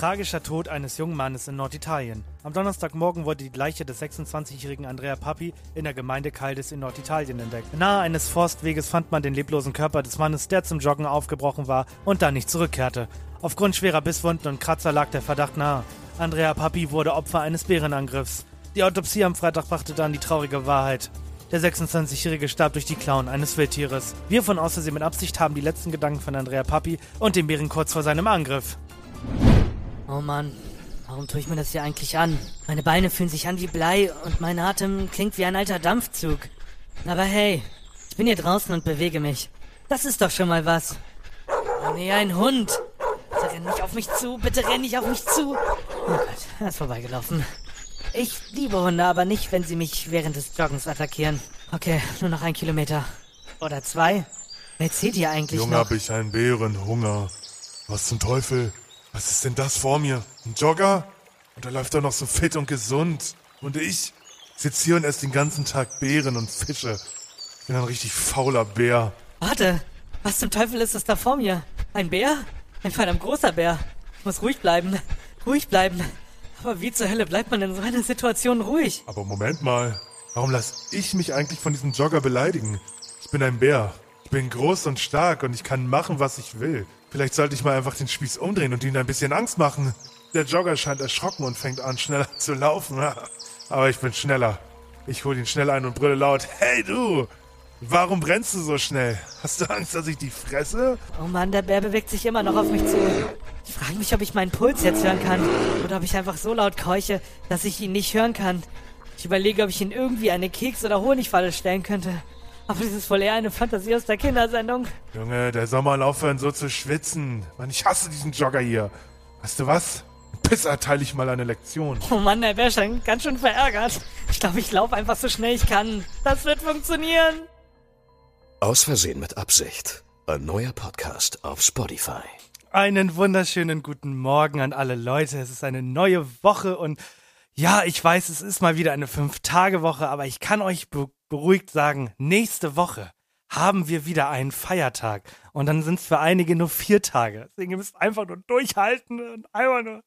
Tragischer Tod eines jungen Mannes in Norditalien. Am Donnerstagmorgen wurde die Leiche des 26-jährigen Andrea Papi in der Gemeinde Caldes in Norditalien entdeckt. Nahe eines Forstweges fand man den leblosen Körper des Mannes, der zum Joggen aufgebrochen war und dann nicht zurückkehrte. Aufgrund schwerer Bisswunden und Kratzer lag der Verdacht nahe. Andrea Papi wurde Opfer eines Bärenangriffs. Die Autopsie am Freitag brachte dann die traurige Wahrheit. Der 26-Jährige starb durch die Klauen eines Wildtieres. Wir von Außersehen mit Absicht haben die letzten Gedanken von Andrea Papi und dem Bären kurz vor seinem Angriff. Oh Mann, warum tue ich mir das hier eigentlich an? Meine Beine fühlen sich an wie Blei und mein Atem klingt wie ein alter Dampfzug. Aber hey, ich bin hier draußen und bewege mich. Das ist doch schon mal was. Oh nee, ein Hund. Bitte renn nicht auf mich zu, bitte renn nicht auf mich zu. Oh Gott, er ist vorbeigelaufen. Ich liebe Hunde, aber nicht, wenn sie mich während des Joggens attackieren. Okay, nur noch ein Kilometer. Oder zwei. Wer zählt hier eigentlich Junge, noch? hab ich einen Bärenhunger. Was zum Teufel? Was ist denn das vor mir? Ein Jogger? Und er läuft doch noch so fit und gesund. Und ich sitze hier und esse den ganzen Tag Beeren und Fische. Ich bin ein richtig fauler Bär. Warte, was zum Teufel ist das da vor mir? Ein Bär? Ein verdammt großer Bär. Ich muss ruhig bleiben. Ruhig bleiben. Aber wie zur Hölle bleibt man in so einer Situation ruhig? Aber Moment mal. Warum lass ich mich eigentlich von diesem Jogger beleidigen? Ich bin ein Bär. Ich bin groß und stark und ich kann machen, was ich will. Vielleicht sollte ich mal einfach den Spieß umdrehen und ihm ein bisschen Angst machen. Der Jogger scheint erschrocken und fängt an, schneller zu laufen. Aber ich bin schneller. Ich hole ihn schnell ein und brülle laut. Hey du! Warum brennst du so schnell? Hast du Angst, dass ich dich fresse? Oh Mann, der Bär bewegt sich immer noch auf mich zu. Ich frage mich, ob ich meinen Puls jetzt hören kann. Oder ob ich einfach so laut keuche, dass ich ihn nicht hören kann. Ich überlege, ob ich ihn irgendwie eine Keks- oder Honigfalle stellen könnte. Aber das ist wohl eher eine Fantasie aus der Kindersendung. Junge, der soll mal aufhören, so zu schwitzen. Mann, ich hasse diesen Jogger hier. Weißt du was? Piss erteile ich mal eine Lektion. Oh Mann, der Bär scheint ganz schön verärgert. Ich glaube, ich laufe einfach so schnell ich kann. Das wird funktionieren. Aus Versehen mit Absicht. Ein neuer Podcast auf Spotify. Einen wunderschönen guten Morgen an alle Leute. Es ist eine neue Woche und ja, ich weiß, es ist mal wieder eine Fünf-Tage-Woche, aber ich kann euch be beruhigt sagen, nächste Woche haben wir wieder einen Feiertag und dann sind es für einige nur vier Tage. Deswegen ihr müsst einfach nur durchhalten und einfach nur,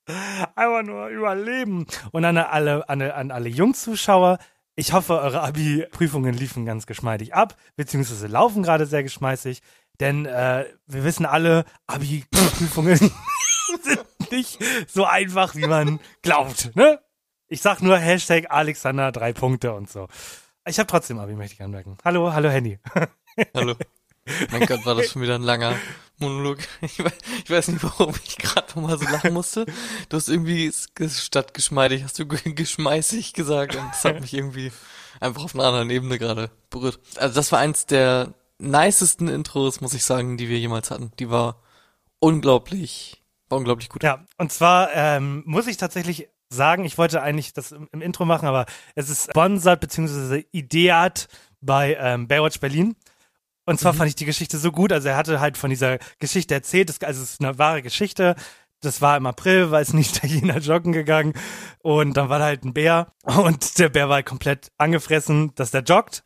einfach nur überleben. Und an alle, an, an alle Jungzuschauer, ich hoffe, eure Abi-Prüfungen liefen ganz geschmeidig ab, beziehungsweise laufen gerade sehr geschmeißig, denn äh, wir wissen alle, Abi-Prüfungen sind nicht so einfach, wie man glaubt, ne? Ich sag nur Hashtag Alexander drei Punkte und so. Ich habe trotzdem Abi, möchte ich anmerken. Hallo, hallo Handy. Hallo. Mein Gott, war das schon wieder ein langer Monolog. Ich weiß, ich weiß nicht, warum ich gerade nochmal so lachen musste. Du hast irgendwie statt geschmeidig, hast du ge- geschmeißig gesagt und das hat mich irgendwie einfach auf einer anderen Ebene gerade berührt. Also das war eins der nicesten Intros, muss ich sagen, die wir jemals hatten. Die war unglaublich, war unglaublich gut. Ja, und zwar ähm, muss ich tatsächlich sagen, ich wollte eigentlich das im, im Intro machen, aber es ist sponsert bzw. ideat bei ähm, Baywatch Berlin. Und zwar fand ich die Geschichte so gut. Also er hatte halt von dieser Geschichte erzählt. Das, also es ist eine wahre Geschichte. Das war im April, war es nicht Italiener joggen gegangen. Und dann war da halt ein Bär. Und der Bär war halt komplett angefressen, dass der joggt.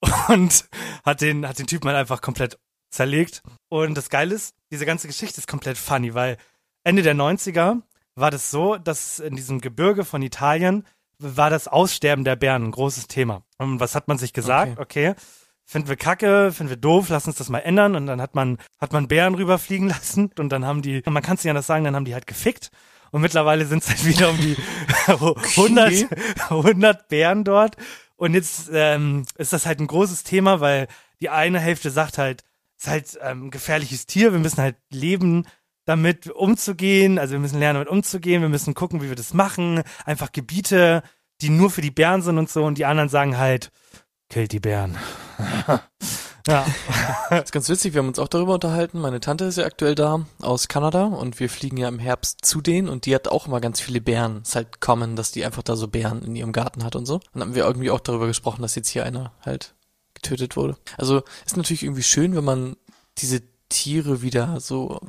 Und hat den, hat den Typen halt einfach komplett zerlegt. Und das Geile ist, diese ganze Geschichte ist komplett funny, weil Ende der 90er war das so, dass in diesem Gebirge von Italien war das Aussterben der Bären ein großes Thema. Und was hat man sich gesagt? Okay. Finden wir kacke, finden wir doof, lass uns das mal ändern. Und dann hat man, hat man Bären rüberfliegen lassen und dann haben die, man kann es nicht anders sagen, dann haben die halt gefickt. Und mittlerweile sind es halt wieder um die 100, 100 Bären dort. Und jetzt ähm, ist das halt ein großes Thema, weil die eine Hälfte sagt halt, es ist halt ähm, ein gefährliches Tier, wir müssen halt leben, damit umzugehen, also wir müssen lernen, damit umzugehen, wir müssen gucken, wie wir das machen, einfach Gebiete, die nur für die Bären sind und so, und die anderen sagen halt, killt die Bären. Ja. Das ist ganz witzig, wir haben uns auch darüber unterhalten. Meine Tante ist ja aktuell da aus Kanada und wir fliegen ja im Herbst zu denen und die hat auch immer ganz viele Bären. Ist halt common, dass die einfach da so Bären in ihrem Garten hat und so. Und dann haben wir irgendwie auch darüber gesprochen, dass jetzt hier einer halt getötet wurde. Also ist natürlich irgendwie schön, wenn man diese Tiere wieder so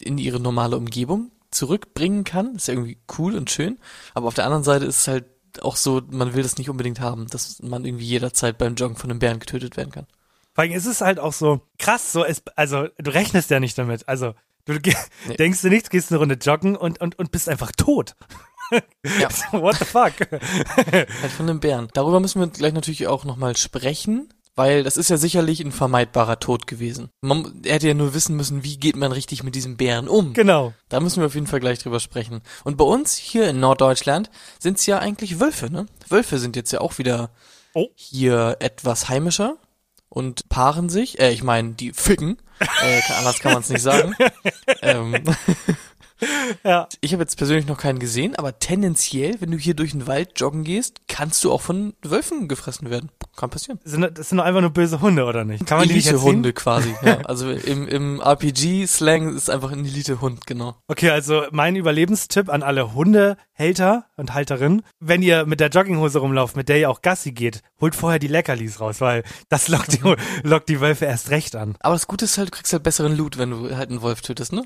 in ihre normale Umgebung zurückbringen kann. Ist ja irgendwie cool und schön. Aber auf der anderen Seite ist es halt auch so, man will das nicht unbedingt haben, dass man irgendwie jederzeit beim Joggen von einem Bären getötet werden kann. Vor allem ist es halt auch so krass, so ist, also du rechnest ja nicht damit. Also du Nee. denkst du nichts, gehst eine Runde joggen und, und, und bist einfach tot. Ja. What the fuck? Halt von einem Bären. Darüber müssen wir gleich natürlich auch nochmal sprechen, weil das ist ja sicherlich ein vermeidbarer Tod gewesen. Man, er hätte ja nur wissen müssen, wie geht man richtig mit diesem Bären um. genau. Da müssen wir auf jeden Fall gleich drüber sprechen. Und bei uns hier in Norddeutschland sind es ja eigentlich Wölfe, ne? Wölfe sind jetzt ja auch wieder Oh. hier etwas heimischer und paaren sich. Äh, ich meine, die ficken. äh, kann- anders kann man es nicht sagen. ähm, Ja. ich habe jetzt persönlich noch keinen gesehen, aber tendenziell, wenn du hier durch den Wald joggen gehst, kannst du auch von Wölfen gefressen werden. Kann passieren. Sind, das sind doch einfach nur böse Hunde, oder nicht? Kann man die nicht erziehen? Elite-Hunde quasi. ja. Also im, im RPG-Slang ist einfach ein Elite-Hund, genau. Okay, also mein Überlebenstipp an alle Hundehälter und Halterinnen, wenn ihr mit der Jogginghose rumlauft, mit der ihr auch Gassi geht, holt vorher die Leckerlis raus, weil das lockt die, lockt die Wölfe erst recht an. Aber das Gute ist halt, du kriegst halt besseren Loot, wenn du halt einen Wolf tötest, ne?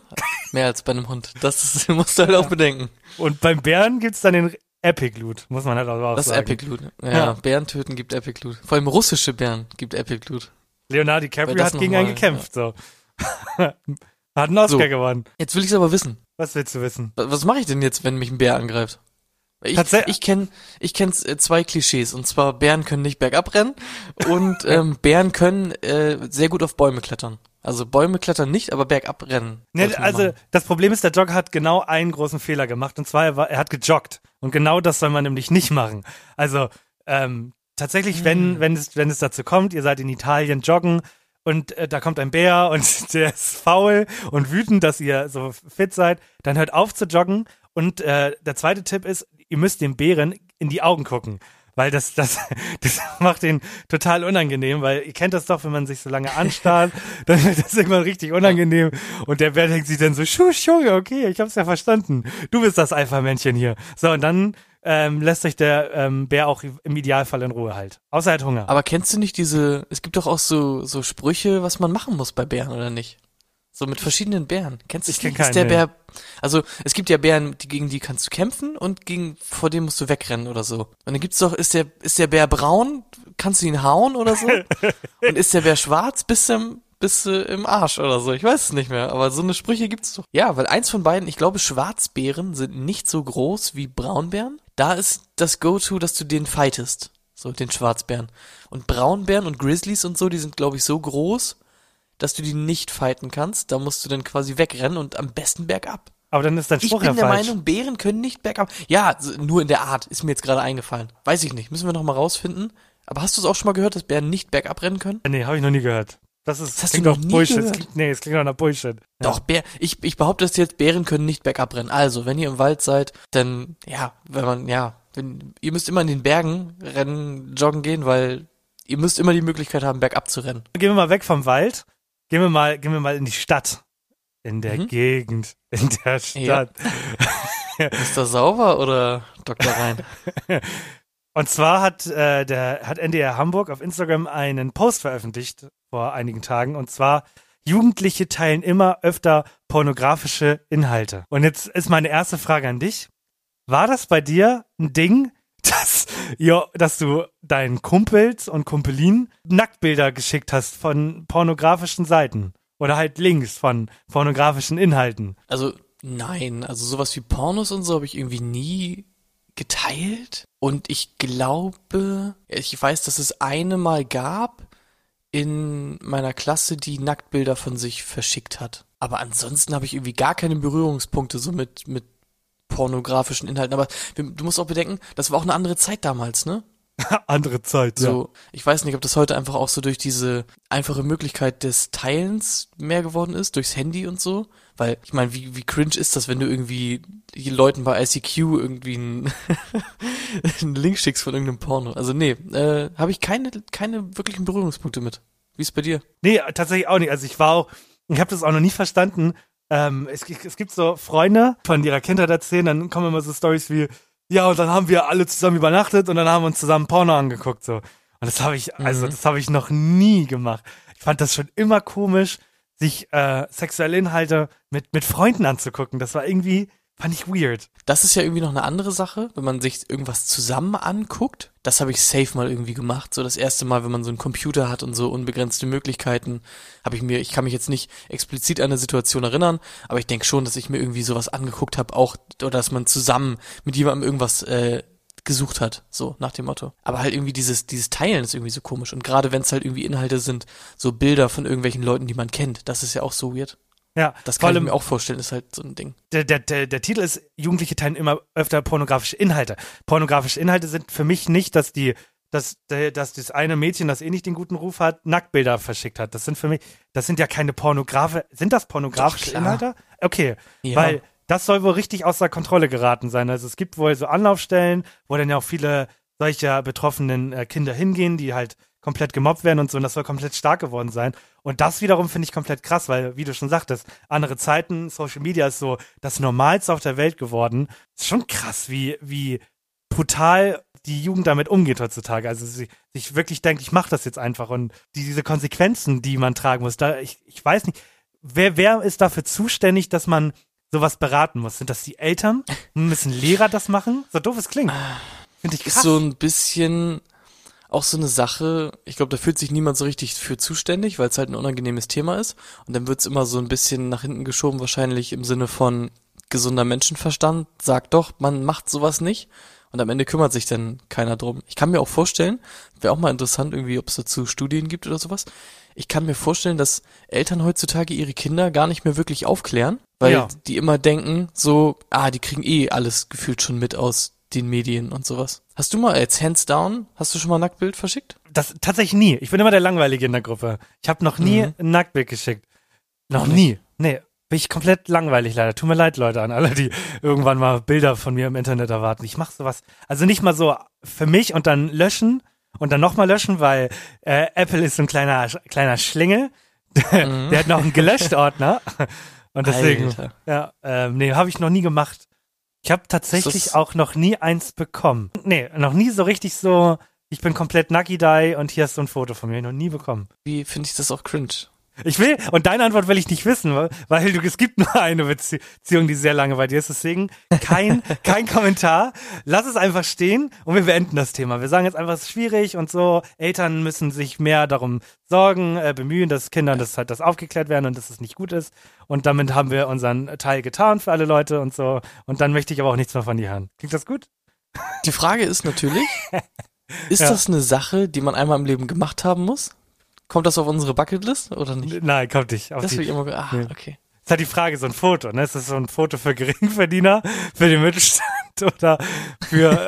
Mehr als bei einem Hund. Das ist, musst du halt auch bedenken. Und beim Bären gibt's dann den Epic Loot, muss man halt auch Das ist sagen. Epic Loot. Ja, Ja. Bären töten gibt Epic Loot. Vor allem russische Bären gibt Epic Loot. Leonardo DiCaprio das hat gegen einen gekämpft, so. Hat einen Oscar So. gewonnen. Jetzt will ich aber wissen. Was willst du wissen? Was was mache ich denn jetzt, wenn mich ein Bär angreift? Ich, ich kenne ich kenn äh, zwei Klischees. Und zwar, Bären können nicht bergab rennen und ähm, Bären können äh, sehr gut auf Bäume klettern. Also Bäume klettern nicht, aber bergab rennen. Ne, man also machen. das Problem ist, der Jogger hat genau einen großen Fehler gemacht und zwar er, war, er hat gejoggt und genau das soll man nämlich nicht machen. Also ähm, tatsächlich, Hm. wenn wenn es wenn es dazu kommt, ihr seid in Italien joggen und äh, da kommt ein Bär und der ist faul und wütend, dass ihr so fit seid, dann hört auf zu joggen und äh, der zweite Tipp ist, ihr müsst dem Bären in die Augen gucken. Weil das, das, das macht ihn total unangenehm, weil ihr kennt das doch, wenn man sich so lange anstarrt, dann wird das irgendwann richtig unangenehm und der Bär denkt sich dann so, schusch, Junge, okay, ich hab's ja verstanden. Du bist das Alpha-Männchen hier. So, und dann ähm, lässt euch der ähm, Bär auch im Idealfall in Ruhe halt. Außer er hat Hunger. Aber kennst du nicht diese, es gibt doch auch so, so Sprüche, was man machen muss bei Bären, oder nicht? So mit verschiedenen Bären. Kennst du Ich kenn nicht? Ist keinen, der Bär, also es gibt ja Bären, die, gegen die kannst du kämpfen und gegen, vor dem musst du wegrennen oder so. Und dann gibt's doch, ist der, ist der Bär braun, kannst du ihn hauen oder so? und ist der Bär schwarz, bist du bist du im Arsch oder so. Ich weiß es nicht mehr, aber so eine Sprüche gibt's doch. Ja, weil eins von beiden, ich glaube Schwarzbären sind nicht so groß wie Braunbären. Da ist das Go-To, dass du den fightest. So, den Schwarzbären. Und Braunbären und Grizzlies und so, die sind, glaube ich, so groß, dass du die nicht fighten kannst. Da musst du dann quasi wegrennen und am besten bergab. Aber dann ist dein Ich Spruch bin ja der falsch. Meinung, Bären können nicht bergab. Ja, nur in der Art. Ist mir jetzt gerade eingefallen. Weiß ich nicht. Müssen wir noch mal rausfinden. Aber hast du es auch schon mal gehört, dass Bären nicht bergab rennen können? Nee, habe ich noch nie gehört. Das ist Das hast klingt du doch noch Bullshit. gehört? Das klingt, nee, es klingt doch nach Bullshit. Ja. Doch, Bär, ich, ich behaupte das jetzt, Bären können nicht bergab rennen. Also, wenn ihr im Wald seid, dann, ja, wenn man, ja, wenn, ihr müsst immer in den Bergen rennen, joggen gehen, weil ihr müsst immer die Möglichkeit haben, bergab zu rennen. Gehen wir mal weg vom Wald. Gehen wir mal, gehen wir mal in die Stadt. In der Mhm. Gegend. In der Stadt. Ist das sauber oder Dr. Rein? Und zwar hat, äh, der, hat NDR Hamburg auf Instagram einen Post veröffentlicht vor einigen Tagen. Und zwar, Jugendliche teilen immer öfter pornografische Inhalte. Und jetzt ist meine erste Frage an dich. War das bei dir ein Ding, dass, ihr, dass du deinen Kumpels und Kumpelinen Nacktbilder geschickt hast von pornografischen Seiten? Oder halt Links von pornografischen Inhalten? Also, nein, also sowas wie Pornos und so habe ich irgendwie nie geteilt. Und ich glaube, ich weiß, dass es eine mal gab in meiner Klasse, die Nacktbilder von sich verschickt hat. Aber ansonsten habe ich irgendwie gar keine Berührungspunkte so mit, mit pornografischen Inhalten. Aber du musst auch bedenken, das war auch eine andere Zeit damals, ne? Andere Zeit, So, ich weiß nicht, ob das heute einfach auch so durch diese einfache Möglichkeit des Teilens mehr geworden ist, durchs Handy und so. Weil, ich meine, wie, wie cringe ist das, wenn du irgendwie die Leuten bei ICQ irgendwie einen, einen Link schickst von irgendeinem Porno? Also nee, äh, habe ich keine, keine wirklichen Berührungspunkte mit. Wie ist bei dir? Nee, tatsächlich auch nicht. Also ich war auch, ich habe das auch noch nie verstanden. Ähm, es, es gibt so Freunde von ihrer Kindheit erzählen, dann kommen immer so Stories wie, ja, und dann haben wir alle zusammen übernachtet und dann haben wir uns zusammen Porno angeguckt, so. Und das habe ich, also Mhm. das habe ich noch nie gemacht. Ich fand das schon immer komisch, sich äh, sexuelle Inhalte mit, mit Freunden anzugucken. Das war irgendwie, fand ich weird. Das ist ja irgendwie noch eine andere Sache, wenn man sich irgendwas zusammen anguckt. Das habe ich safe mal irgendwie gemacht. So das erste Mal, wenn man so einen Computer hat und so unbegrenzte Möglichkeiten, habe ich mir, ich kann mich jetzt nicht explizit an eine Situation erinnern, aber ich denke schon, dass ich mir irgendwie sowas angeguckt habe, auch oder dass man zusammen mit jemandem irgendwas äh, gesucht hat, so nach dem Motto. Aber halt irgendwie dieses dieses Teilen ist irgendwie so komisch und gerade wenn es halt irgendwie Inhalte sind, so Bilder von irgendwelchen Leuten, die man kennt, das ist ja auch so weird. Ja, Das kann ich allem, mir auch vorstellen, ist halt so ein Ding. der, der, der, der Titel ist, Jugendliche teilen immer öfter pornografische Inhalte. Pornografische Inhalte sind für mich nicht, dass die, dass, dass das eine Mädchen, das eh nicht den guten Ruf hat, Nacktbilder verschickt hat. Das sind für mich, das sind ja keine Pornografe, sind das pornografische Doch. Inhalte? Okay, Ja. weil das soll wohl richtig außer Kontrolle geraten sein. Also es gibt wohl so Anlaufstellen, wo dann ja auch viele solcher betroffenen äh, Kinder hingehen, die halt komplett gemobbt werden und so. Und das soll komplett stark geworden sein. Und das wiederum finde ich komplett krass, weil, wie du schon sagtest, andere Zeiten, Social Media ist so das Normalste auf der Welt geworden. Ist schon krass, wie, wie brutal die Jugend damit umgeht heutzutage. Also sie sich wirklich denkt, ich mache das jetzt einfach und die, diese Konsequenzen, die man tragen muss, da ich, ich weiß nicht, wer, wer ist dafür zuständig, dass man sowas beraten muss? Sind das die Eltern? Müssen Lehrer das machen? So doof es klingt. Finde ich ist krass. so ein bisschen auch so eine Sache, ich glaube, da fühlt sich niemand so richtig für zuständig, weil es halt ein unangenehmes Thema ist. Und dann wird's immer so ein bisschen nach hinten geschoben, wahrscheinlich im Sinne von gesunder Menschenverstand. Sagt doch, man macht sowas nicht. Und am Ende kümmert sich dann keiner drum. Ich kann mir auch vorstellen, wäre auch mal interessant irgendwie, ob es dazu Studien gibt oder sowas. Ich kann mir vorstellen, dass Eltern heutzutage ihre Kinder gar nicht mehr wirklich aufklären, weil Ja. die immer denken, so, ah, die kriegen eh alles gefühlt schon mit aus den Medien und sowas. Hast du mal jetzt hands down, hast du schon mal ein Nacktbild verschickt? Das tatsächlich nie. Ich bin immer der Langweilige in der Gruppe. Ich habe noch nie Mhm. ein Nacktbild geschickt. Noch nie. Nee. Bin ich komplett langweilig leider. Tut mir leid, Leute, an alle, die irgendwann mal Bilder von mir im Internet erwarten. Ich mach sowas. Also nicht mal so für mich und dann löschen und dann nochmal löschen, weil äh, Apple ist so ein kleiner, kleiner Schlingel. Der, Mhm. der hat noch einen Gelöscht-Ordner. Und deswegen, Alter. ja, ähm, nee, habe ich noch nie gemacht. Ich habe tatsächlich auch noch nie eins bekommen. Nee, noch nie so richtig so, ich bin komplett Nucky Die und hier hast du ein Foto von mir. Noch nie bekommen. Wie finde ich das auch cringe? Ich will, und deine Antwort will ich nicht wissen, weil, weil du, es gibt nur eine Bezie- Beziehung, die sehr lange bei dir ist. Deswegen kein, kein Kommentar. Lass es einfach stehen und wir beenden das Thema. Wir sagen jetzt einfach, es ist schwierig und so. Eltern müssen sich mehr darum sorgen, äh, bemühen, dass Kindern das halt, das aufgeklärt werden und dass es nicht gut ist. Und damit haben wir unseren Teil getan für alle Leute und so. Und dann möchte ich aber auch nichts mehr von dir hören. Klingt das gut? Die Frage ist natürlich, ist Ja. das eine Sache, die man einmal im Leben gemacht haben muss? Kommt das auf unsere Bucketlist oder nicht? Nein, kommt nicht. Auf Das die, will ich immer, ah, Nee. okay. ist halt die Frage, so ein Foto, ne? Ist das so ein Foto für Geringverdiener, für den Mittelstand oder für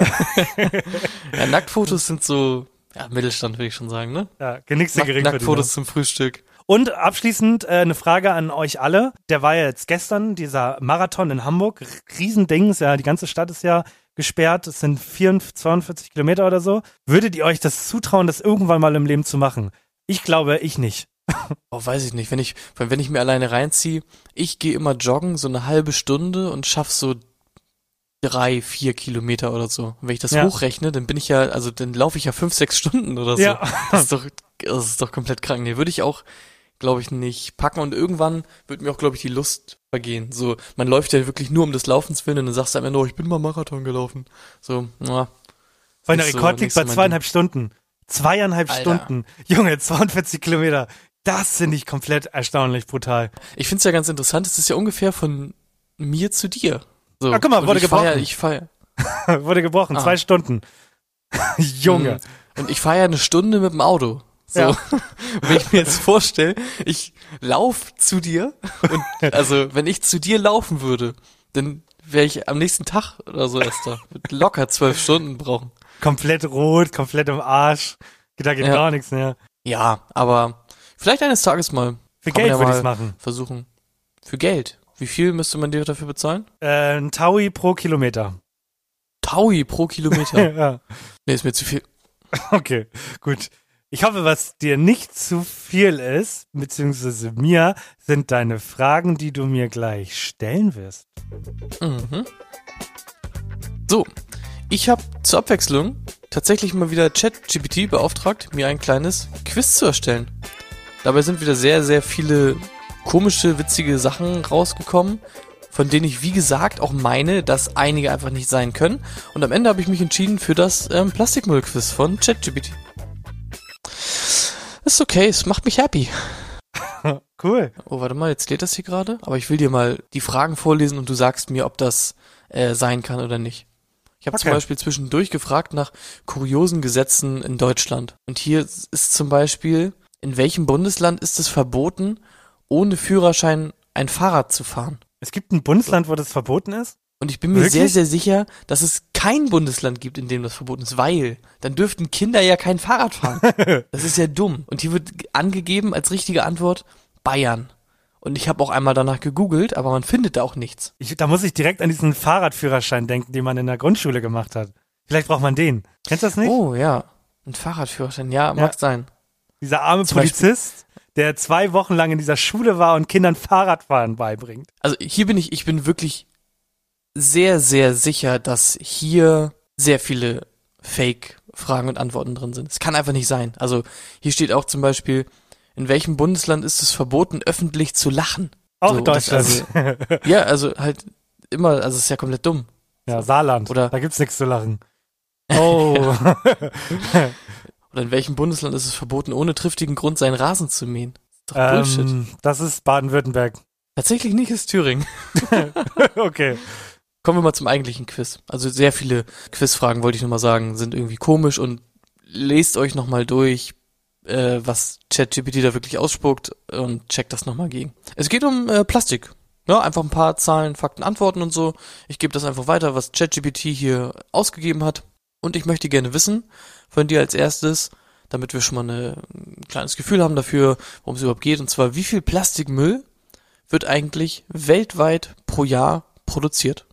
Ja, Nacktfotos sind so, ja, Mittelstand würde ich schon sagen, ne? ja, genixte Nack Geringverdiener? Nacktfotos zum Frühstück. Und abschließend äh, eine Frage an euch alle. Der war ja jetzt gestern, dieser Marathon in Hamburg. Riesending, ist ja, die ganze Stadt ist ja gesperrt. Es sind 44, 42 Kilometer oder so. Würdet ihr euch das zutrauen, das irgendwann mal im Leben zu machen? Ich glaube, ich nicht. Oh, weiß ich nicht. Wenn ich, wenn ich mir alleine reinziehe, ich gehe immer joggen, so eine halbe Stunde und schaff so drei, vier Kilometer oder so. Und wenn ich das Ja. hochrechne, dann bin ich ja, also dann laufe ich ja fünf, sechs Stunden oder so. Ja. Das ist doch, das ist doch komplett krank. Nee, würde ich auch, glaube ich, nicht packen. Und irgendwann wird mir auch, glaube ich, die Lust vergehen. So, man läuft ja wirklich nur um des Laufens willen und dann sagst du am Ende, oh, ich bin mal Marathon gelaufen. So, na, Weil der Nicht so- Rekord liegt bei zweieinhalb Stunden. Zweieinhalb Alter. Stunden. Junge, 42 Kilometer. Das finde ich komplett erstaunlich brutal. Ich find's ja ganz interessant, es ist ja ungefähr von mir zu dir. So. Ah, guck mal, wurde ich feier, gebrochen. ich feier. Wurde gebrochen, Ah. zwei Stunden. Junge. Mhm. Und ich fahre ja eine Stunde mit dem Auto. So. Ja. wenn ich mir jetzt vorstelle, ich lauf zu dir und also wenn ich zu dir laufen würde, dann wäre ich am nächsten Tag oder so erst da. Mit locker zwölf Stunden brauchen. Komplett rot, komplett im Arsch. Da geht Ja. gar nichts mehr. Ja, aber vielleicht eines Tages mal Für Geld ja würde ich machen. versuchen. Für Geld. Wie viel müsste man dir dafür bezahlen? Äh, ein Taui pro Kilometer. Taui pro Kilometer. ja. nee, ist mir zu viel. Okay, gut. Ich hoffe, was dir nicht zu viel ist, beziehungsweise mir, sind deine Fragen, die du mir gleich stellen wirst. Mhm. So, ich habe zur Abwechslung tatsächlich mal wieder ChatGPT beauftragt, mir ein kleines Quiz zu erstellen. Dabei sind wieder sehr, sehr viele komische, witzige Sachen rausgekommen, von denen ich, wie gesagt, auch meine, dass einige einfach nicht sein können. Und am Ende habe ich mich entschieden für das ähm, Plastikmüll-Quiz von ChatGPT. Ist okay, es macht mich happy. Cool. Oh, warte mal, jetzt lädt das hier gerade. Aber ich will dir mal die Fragen vorlesen und du sagst mir, ob das äh, sein kann oder nicht. Ich habe zum Okay. Beispiel zwischendurch gefragt nach kuriosen Gesetzen in Deutschland. Und hier ist zum Beispiel, in welchem Bundesland ist es verboten, ohne Führerschein ein Fahrrad zu fahren? Es gibt ein Bundesland, wo das verboten ist? Und ich bin mir Wirklich? sehr, sehr sicher, dass es kein Bundesland gibt, in dem das verboten ist, weil dann dürften Kinder ja kein Fahrrad fahren. Das ist ja dumm. Und hier wird angegeben als richtige Antwort Bayern. Und ich habe auch einmal danach gegoogelt, aber man findet da auch nichts. Ich, da muss ich direkt an diesen Fahrradführerschein denken, den man in der Grundschule gemacht hat. Vielleicht braucht man den. Kennst du das nicht? Oh ja, ein Fahrradführerschein, ja, mag sein. Dieser arme Zum Beispiel- Polizist, der zwei Wochen lang in dieser Schule war und Kindern Fahrradfahren beibringt. Also hier bin ich, ich bin wirklich sehr, sehr sicher, dass hier sehr viele Fake-Fragen und Antworten drin sind. Es kann einfach nicht sein. Also hier steht auch zum Beispiel, in welchem Bundesland ist es verboten, öffentlich zu lachen? Auch So, Deutschland. Ja, also halt immer, also es ist ja komplett dumm. ja, Saarland. Oder- da gibt's nichts zu lachen. Oh. Oder in welchem Bundesland ist es verboten, ohne triftigen Grund seinen Rasen zu mähen? Das ist doch Bullshit. ähm, das ist Baden-Württemberg. Tatsächlich nicht ist Thüringen. okay. Kommen wir mal zum eigentlichen Quiz. Also sehr viele Quizfragen, wollte ich nochmal sagen, sind irgendwie komisch und lest euch nochmal durch, äh, was ChatGPT da wirklich ausspuckt und checkt das nochmal gegen. Es geht um äh, Plastik. Ja, einfach ein paar Zahlen, Fakten, Antworten und so. Ich gebe das einfach weiter, was ChatGPT hier ausgegeben hat. Und ich möchte gerne wissen von dir als erstes, damit wir schon mal eine, ein kleines Gefühl haben dafür, worum es überhaupt geht. Und zwar, wie viel Plastikmüll wird eigentlich weltweit pro Jahr produziert?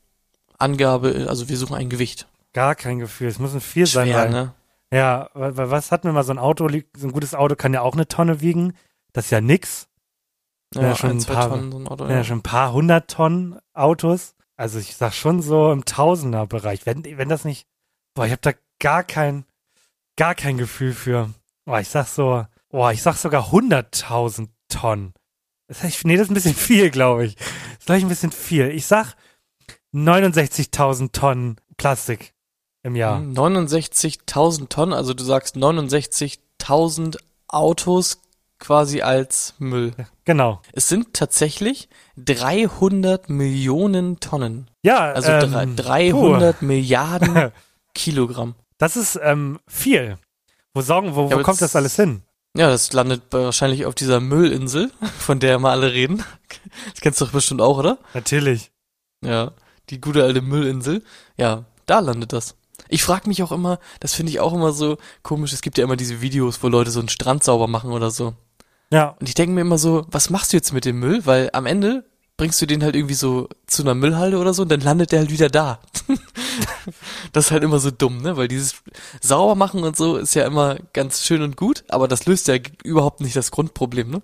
Angabe, also wir suchen ein Gewicht. Gar kein Gefühl. Es muss ein Vier sein. Weil- ne? Ja, weil, was hatten wir mal so ein Auto, so ein gutes Auto kann ja auch eine Tonne wiegen. Das ist ja nix. Ja, Ja, schon ein, ein paar- Tonnen so ein Auto. Ja, Ja. schon ein paar hundert Tonnen Autos. Also ich sag schon so im Tausenderbereich. Wenn, wenn das nicht, boah, ich habe da gar kein, gar kein Gefühl für. Boah, ich sag so, boah, ich sag sogar 100.000 Tonnen. Das heißt, nee, das ist ein bisschen viel, glaube ich. Das ist gleich ein bisschen viel. Ich sag 69.000 Tonnen Plastik im Jahr. Hm, 69.000 Tonnen, also du sagst 69.000 Autos quasi als Müll. Genau. Es sind tatsächlich 300 Millionen Tonnen. Ja, Also ähm, drei- puh. 300 Milliarden Kilogramm. Das ist ähm, viel. Wo sorgen, wo, Ja, wo aber kommt das- das alles hin? Ja, das landet wahrscheinlich auf dieser Müllinsel, von der immer alle reden. Das kennst du doch bestimmt auch, oder? Natürlich. Ja, die gute alte Müllinsel. Ja, da landet das. Ich frage mich auch immer, das finde ich auch immer so komisch, es gibt ja immer diese Videos, wo Leute so einen Strand sauber machen oder so. Ja, Und ich denke mir immer so, was machst du jetzt mit dem Müll? Weil am Ende bringst du den halt irgendwie so zu einer Müllhalde oder so und dann landet der halt wieder da. das ist halt immer so dumm, ne? Weil dieses sauber machen und so ist ja immer ganz schön und gut, aber das löst ja überhaupt nicht das Grundproblem, ne?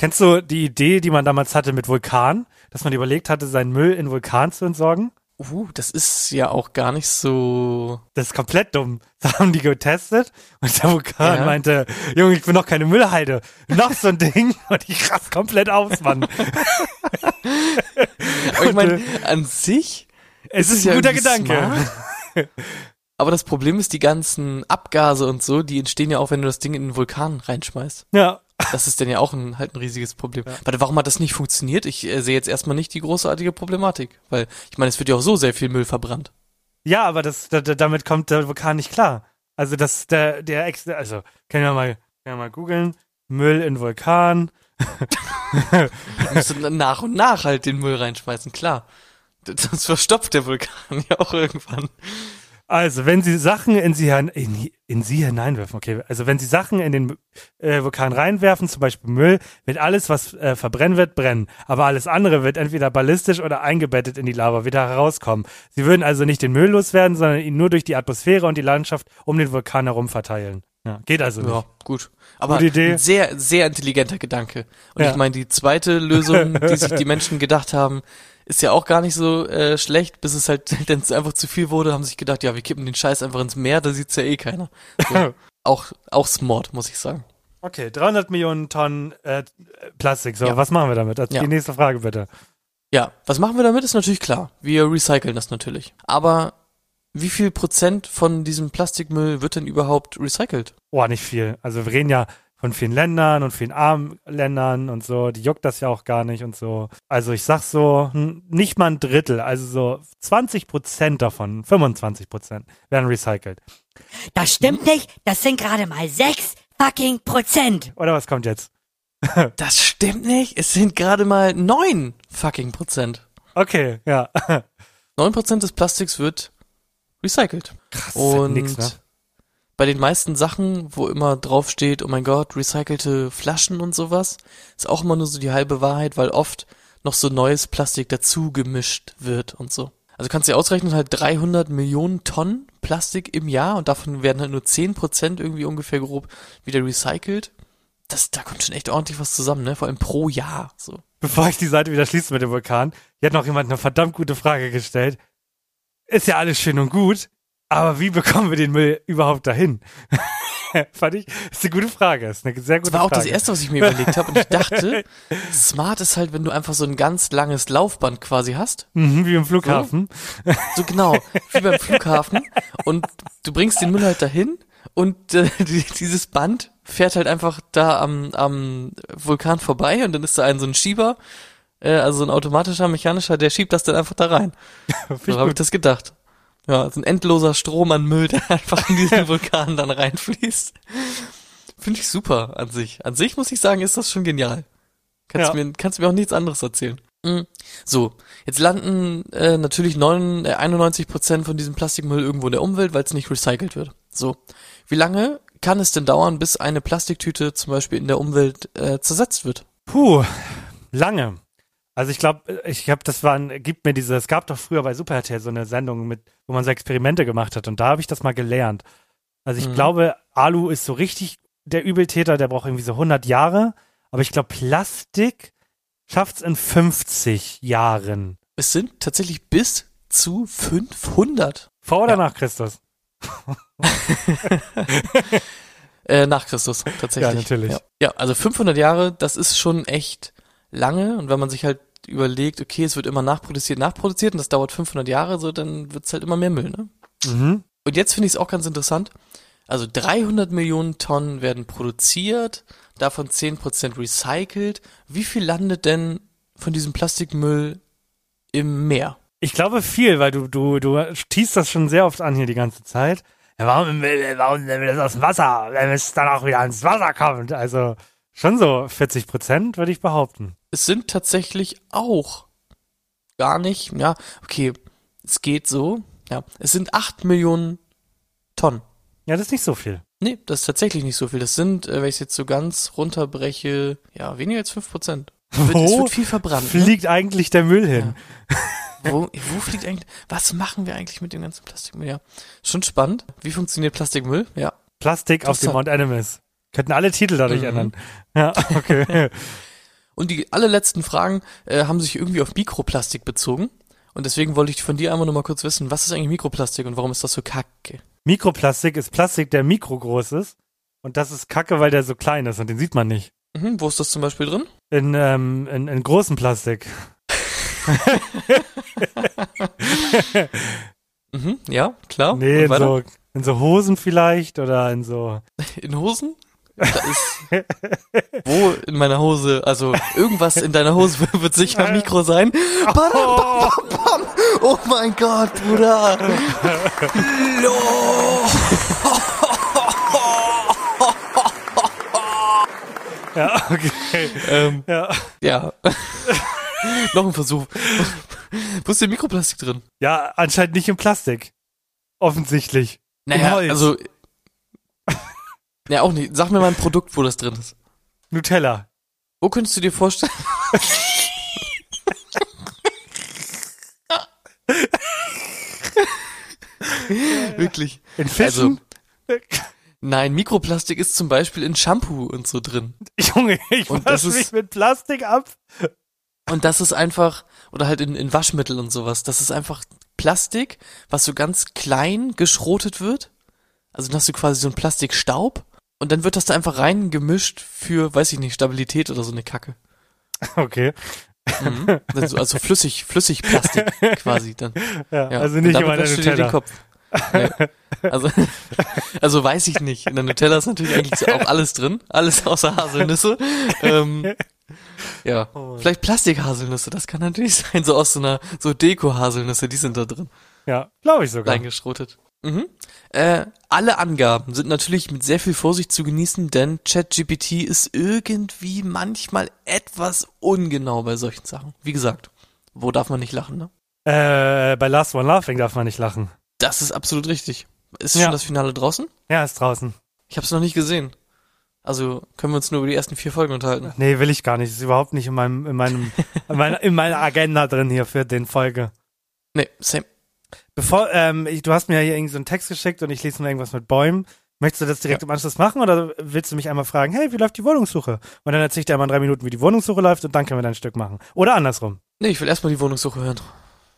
Kennst du die Idee, die man damals hatte mit Vulkan, dass man überlegt hatte, seinen Müll in Vulkan zu entsorgen? Uh, das ist ja auch gar nicht so. Das ist komplett dumm. Da haben die getestet und der Vulkan Ja. meinte, Junge, ich bin noch keine Müllhalde. Noch so ein Ding und ich raste komplett aus, Mann. Aber ich meine, an sich Es ist ja ein guter irgendwie Gedanke. smart. Aber das Problem ist, die ganzen Abgase und so, die entstehen ja auch, wenn du das Ding in den Vulkan reinschmeißt. Ja. Das ist dann ja auch ein, halt ein riesiges Problem. Warte, warum hat das nicht funktioniert? Ich äh, sehe jetzt erstmal nicht die großartige Problematik. Weil, ich meine, es wird ja auch so sehr viel Müll verbrannt. Ja, aber das, da, da, damit kommt der Vulkan nicht klar. Also das, der, der Ex, also, können wir mal, können wir mal googeln. Müll in Vulkan. Du musst dann nach und nach halt den Müll reinschmeißen, klar. Das verstopft der Vulkan ja auch irgendwann. Also, wenn Sie Sachen in Sie, in, in Sie hineinwerfen, okay, also wenn Sie Sachen in den äh, Vulkan reinwerfen, zum Beispiel Müll, wird alles, was äh, verbrennen wird, brennen. Aber alles andere wird entweder ballistisch oder eingebettet in die Lava wieder herauskommen. Sie würden also nicht den Müll loswerden, sondern ihn nur durch die Atmosphäre und die Landschaft um den Vulkan herum verteilen. Ja, geht also nicht. Ja, gut. Aber Gute Idee. ein sehr, sehr intelligenter Gedanke. Und Ja. ich meine, die zweite Lösung, die sich die Menschen gedacht haben, ist ja auch gar nicht so äh, schlecht, bis es halt dann einfach zu viel wurde, haben sich gedacht, ja, wir kippen den Scheiß einfach ins Meer, da sieht's ja eh keiner. So. auch, auch smart, muss ich sagen. Okay, 300 Millionen Tonnen äh, Plastik. So, Ja. was machen wir damit? Ist Ja. Die nächste Frage bitte. Ja, was machen wir damit, ist natürlich klar. Wir recyceln das natürlich. Aber wie viel Prozent von diesem Plastikmüll wird denn überhaupt recycelt? Oh, nicht viel. Also wir reden ja von vielen Ländern und vielen armen Ländern und so. Die juckt das ja auch gar nicht und so. Also ich sag so, nicht mal ein Drittel, also so 20 Prozent davon, 25 Prozent werden recycelt. Das stimmt nicht, das sind gerade mal sechs fucking Prozent. Oder was kommt jetzt? Das stimmt nicht. Es sind gerade mal neun fucking Prozent. Okay, ja. Neun Prozent des Plastiks wird recycelt. Krass, Und nix, ne? Bei den meisten Sachen, wo immer drauf steht, oh mein Gott, recycelte Flaschen und sowas, ist auch immer nur so die halbe Wahrheit, weil oft noch so neues Plastik dazu gemischt wird und so. Also kannst du dir ausrechnen, halt 300 Millionen Tonnen Plastik im Jahr und davon werden halt nur 10 Prozent irgendwie ungefähr grob wieder recycelt. Das, da kommt schon echt ordentlich was zusammen, ne? Vor allem pro Jahr, so. Bevor ich die Seite wieder schließe mit dem Vulkan, hier hat noch jemand eine verdammt gute Frage gestellt. Ist ja alles schön und gut, aber wie bekommen wir den Müll überhaupt dahin? Fand ich, ist eine gute Frage, ist eine sehr gute Das war auch Frage. das erste, was ich mir überlegt habe und ich dachte, smart ist halt, wenn du einfach so ein ganz langes Laufband quasi hast. Mhm, wie im Flughafen. So genau, wie beim Flughafen. Und du bringst den Müll halt dahin und äh, die- dieses Band fährt halt einfach da am, am Vulkan vorbei und dann ist da ein so ein Schieber, äh, also so ein automatischer, mechanischer, der schiebt das dann einfach da rein. So habe ich das gedacht. Ja, so ein endloser Strom an Müll, der einfach in diesen Vulkan dann reinfließt. Finde ich super an sich. An sich muss ich sagen, ist das schon genial. Kannst, Ja. mir, kannst mir auch nichts anderes erzählen. Mhm. So, jetzt landen äh, natürlich 9, äh, 91 Prozent von diesem Plastikmüll irgendwo in der Umwelt, weil es nicht recycelt wird. So, wie lange kann es denn dauern, bis eine Plastiktüte zum Beispiel in der Umwelt äh, zersetzt wird? Puh, lange. Also ich glaube, ich habe, das war, ein, gibt mir diese, es gab doch früher bei Super RTL so eine Sendung mit, wo man so Experimente gemacht hat und da habe ich das mal gelernt. Also ich Mhm. glaube, Alu ist so richtig der Übeltäter, der braucht irgendwie so 100 Jahre, aber ich glaube, Plastik schafft's in 50 Jahren. Es sind tatsächlich bis zu 500 Vor oder Ja. nach Christus? Äh, nach Christus, tatsächlich. Ja, natürlich. Ja. ja, also 500 Jahre, das ist schon echt lange. Und wenn man sich halt überlegt, okay, es wird immer nachproduziert, nachproduziert und das dauert 500 Jahre, so, dann wird's halt immer mehr Müll, ne? Mhm. Und jetzt finde ich es auch ganz interessant. Also 300 Millionen Tonnen werden produziert, davon 10% recycelt. Wie viel landet denn von diesem Plastikmüll im Meer? Ich glaube viel, weil du, du, du teast das schon sehr oft an hier die ganze Zeit. Ja, warum, warum will das aus dem Wasser, wenn es dann auch wieder ins Wasser kommt? Also schon so 40 Prozent, würde ich behaupten. Es sind tatsächlich auch gar nicht, ja, okay, es geht so, ja, es sind 8 Millionen Tonnen. Ja, das ist nicht so viel. Nee, das ist tatsächlich nicht so viel. Das sind, äh, wenn ich es jetzt so ganz runterbreche, ja, weniger als 5 Prozent. Wird, es Wo wird viel verbrannt. Ne? Fliegt eigentlich der Müll hin? Wo, wo fliegt eigentlich, was machen wir eigentlich mit dem ganzen Plastikmüll? Ja, schon spannend. Wie funktioniert Plastikmüll? Ja. Plastik auf dem. Mount Animus. Könnten alle Titel dadurch Mhm. ändern. Ja, okay. Und die allerletzten Fragen äh, haben sich irgendwie auf Mikroplastik bezogen. Und deswegen wollte ich von dir einmal nur mal kurz wissen, was ist eigentlich Mikroplastik und warum ist das so kacke? Mikroplastik ist Plastik, der mikrogroß ist. Und das ist kacke, weil der so klein ist und den sieht man nicht. Mhm, wo ist das zum Beispiel drin? In, ähm, in, in großem Plastik. Mhm, ja, klar. Nee, in so, in so Hosen vielleicht oder in so. In Hosen? Da ist, wo in meiner Hose, also irgendwas in deiner Hose wird sicher ein Mikro sein. Bam. Oh mein Gott, Bruder. Ja, okay. Ähm, Ja. ja. Noch ein Versuch. Wo ist denn Mikroplastik drin? ja, anscheinend nicht im Plastik. Offensichtlich. Naja, Holz. also. Ja, auch nicht. Sag mir mal ein Produkt, wo das drin ist. Nutella. Wo könntest du dir vorstellen? Wirklich. In Fischen? Nein, Mikroplastik ist zum Beispiel in Shampoo und so drin. Junge, ich Und mich ist- mit Plastik ab. Und das ist einfach, oder halt in, in Waschmittel und sowas, das ist einfach Plastik, was so ganz klein geschrotet wird. Also dann hast du quasi so einen Plastikstaub und dann wird das da einfach reingemischt für, weiß ich nicht, Stabilität oder so eine Kacke. Okay. Mhm. Also, also flüssig, flüssig Plastik quasi dann. Ja, Ja. also nicht wäschst du dir den. Kopf. Nee. Also, also weiß ich nicht. In der Nutella ist natürlich eigentlich auch alles drin. Alles außer Haselnüsse. Ähm, ja. Oh. Vielleicht Plastikhaselnüsse, das kann natürlich sein. So aus so einer, so Deko-Haselnüsse, die sind da drin. Ja, glaube ich sogar. Reingeschrotet. Mhm. Äh, alle Angaben sind natürlich mit sehr viel Vorsicht zu genießen, denn ChatGPT ist irgendwie manchmal etwas ungenau bei solchen Sachen. Wie gesagt, wo darf man nicht lachen, ne? Äh, bei Last One Laughing darf man nicht lachen. Das ist absolut richtig. Ist Ja. schon das Finale draußen? Ja, ist draußen. Ich habe es noch nicht gesehen. Also können wir uns nur über die ersten vier Folgen unterhalten. Nee, will ich gar nicht. Ist überhaupt nicht in meinem, in meinem, in meiner, in meiner Agenda drin hier für den Folge. Nee, same. Bevor, ähm, ich, du hast mir hier irgendwie so einen Text geschickt und ich lese mir irgendwas mit Bäumen. Möchtest du das direkt im Anschluss machen oder willst du mich einmal fragen, hey, wie läuft die Wohnungssuche? Und dann erzähl ich dir einmal in drei Minuten, wie die Wohnungssuche läuft und dann können wir dein Stück machen. Oder andersrum. Nee, ich will erstmal die Wohnungssuche hören.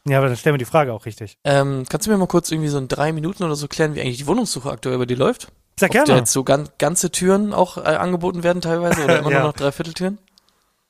Ja, aber dann stellen wir die Frage auch richtig. Ähm, kannst du mir mal kurz irgendwie so in drei Minuten oder so klären, wie eigentlich die Wohnungssuche aktuell bei dir läuft? Sehr Ob da gerne. jetzt so gan ganze Türen auch äh, angeboten werden teilweise oder immer Ja. nur noch Dreivierteltüren?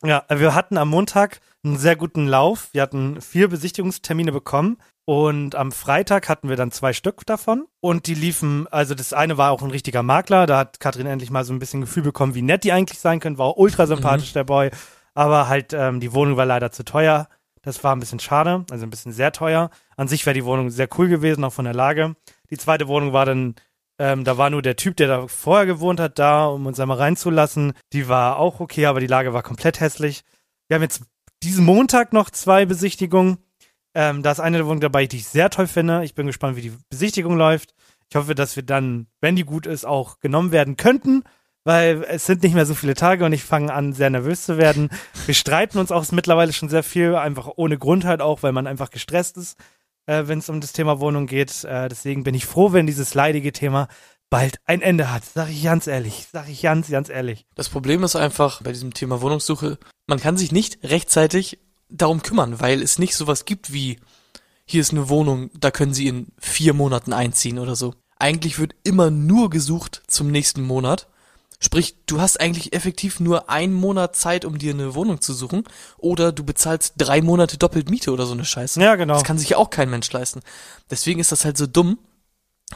Ja, wir hatten am Montag einen sehr guten Lauf. Wir hatten vier Besichtigungstermine bekommen und am Freitag hatten wir dann zwei Stück davon und die liefen, also das eine war auch ein richtiger Makler, da hat Katrin endlich mal so ein bisschen Gefühl bekommen, wie nett die eigentlich sein können, war auch ultra sympathisch der Boy, aber halt ähm, die Wohnung war leider zu teuer. Das war ein bisschen schade, also ein bisschen sehr teuer. An sich wäre die Wohnung sehr cool gewesen, auch von der Lage. Die zweite Wohnung war dann ähm, da war nur der Typ, der da vorher gewohnt hat, da, um uns einmal reinzulassen. Die war auch okay, aber die Lage war komplett hässlich. Wir haben jetzt diesen Montag noch zwei Besichtigungen. Ähm, da ist eine Wohnung dabei, die ich sehr toll finde. Ich bin gespannt, wie die Besichtigung läuft. Ich hoffe, dass wir dann, wenn die gut ist, auch genommen werden könnten, weil es sind nicht mehr so viele Tage und ich fange an, sehr nervös zu werden. Wir streiten uns auch mittlerweile schon sehr viel, einfach ohne Grund halt auch, weil man einfach gestresst ist äh, wenn es um das Thema Wohnung geht. Äh, deswegen bin ich froh, wenn dieses leidige Thema bald ein Ende hat. Sag ich ganz ehrlich. Sag ich ganz, ganz ehrlich. Das Problem ist einfach bei diesem Thema Wohnungssuche, man kann sich nicht rechtzeitig darum kümmern, weil es nicht sowas gibt wie, hier ist eine Wohnung, da können Sie in vier Monaten einziehen oder so. Eigentlich wird immer nur gesucht zum nächsten Monat. Sprich, du hast eigentlich effektiv nur einen Monat Zeit, um dir eine Wohnung zu suchen, oder du bezahlst drei Monate doppelt Miete oder so eine Scheiße. Ja, genau. Das kann sich ja auch kein Mensch leisten. Deswegen ist das halt so dumm.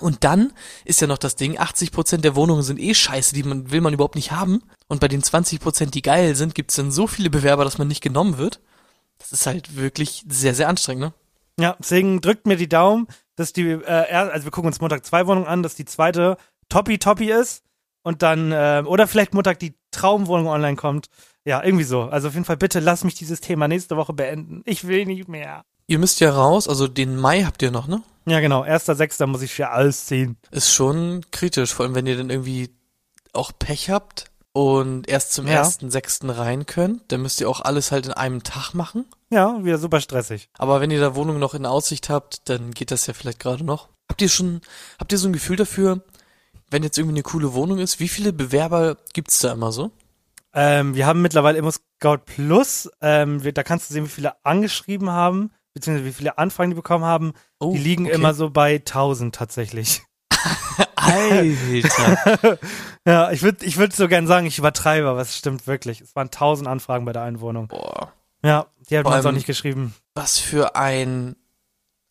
Und dann ist ja noch das Ding, 80% der Wohnungen sind eh scheiße, die man, will man überhaupt nicht haben. Und bei den 20%, die geil sind, gibt's dann so viele Bewerber, dass man nicht genommen wird. Das ist halt wirklich sehr, sehr anstrengend, ne? Ja, deswegen drückt mir die Daumen, dass die, äh, also wir gucken uns Montag zwei Wohnungen an, dass die zweite Toppi Toppi ist und dann, äh, oder vielleicht Montag die Traumwohnung online kommt. Ja, irgendwie so. Also auf jeden Fall bitte lass mich dieses Thema nächste Woche beenden. Ich will nicht mehr. Ihr müsst ja raus, also den Mai habt ihr noch, ne? Ja, genau. Erster, Sechster muss ich ja alles ziehen. Ist schon kritisch, vor allem wenn ihr dann irgendwie auch Pech habt und erst zum Ja. ersten sechsten rein könnt, dann müsst ihr auch alles halt in einem Tag machen. Ja, wieder super stressig. Aber wenn ihr da Wohnung noch in Aussicht habt, dann geht das ja vielleicht gerade noch. Habt ihr schon, habt ihr so ein Gefühl dafür, wenn jetzt irgendwie eine coole Wohnung ist, wie viele Bewerber gibt's da immer so? Ähm, wir haben mittlerweile Immo Scout Plus. Ähm, wir, da kannst du sehen, wie viele angeschrieben haben, beziehungsweise wie viele Anfragen die bekommen haben. Oh, die liegen okay. immer so bei 1000 tatsächlich. Alter. Ja, ich würde ich würd so gern sagen, ich übertreibe, aber es stimmt wirklich. Es waren 1000 Anfragen bei der einen Wohnung. Boah. Ja, die hat man uns auch nicht geschrieben. Was für ein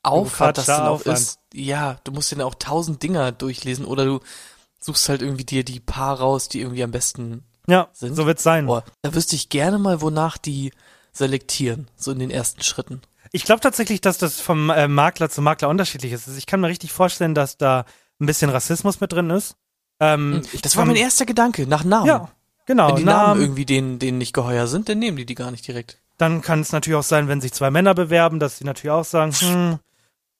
Aufwand das dann auch Aufwand. ist. Ja, du musst ja auch tausend Dinger durchlesen oder du suchst halt irgendwie dir die paar raus, die irgendwie am besten. Ja, Sind? so wird's sein. Boah, da wüsste ich gerne mal, wonach die selektieren, so in den ersten Schritten. Ich glaube tatsächlich, dass das vom äh, Makler zu Makler unterschiedlich ist. Also ich kann mir richtig vorstellen, dass da ein bisschen Rassismus mit drin ist. Ähm, Hm, Das war kann- mein erster Gedanke, nach Namen. Ja, genau. Wenn die Namen Namen, irgendwie denen, denen nicht geheuer sind, dann nehmen die die gar nicht direkt. Dann kann es natürlich auch sein, wenn sich zwei Männer bewerben, dass sie natürlich auch sagen, hm,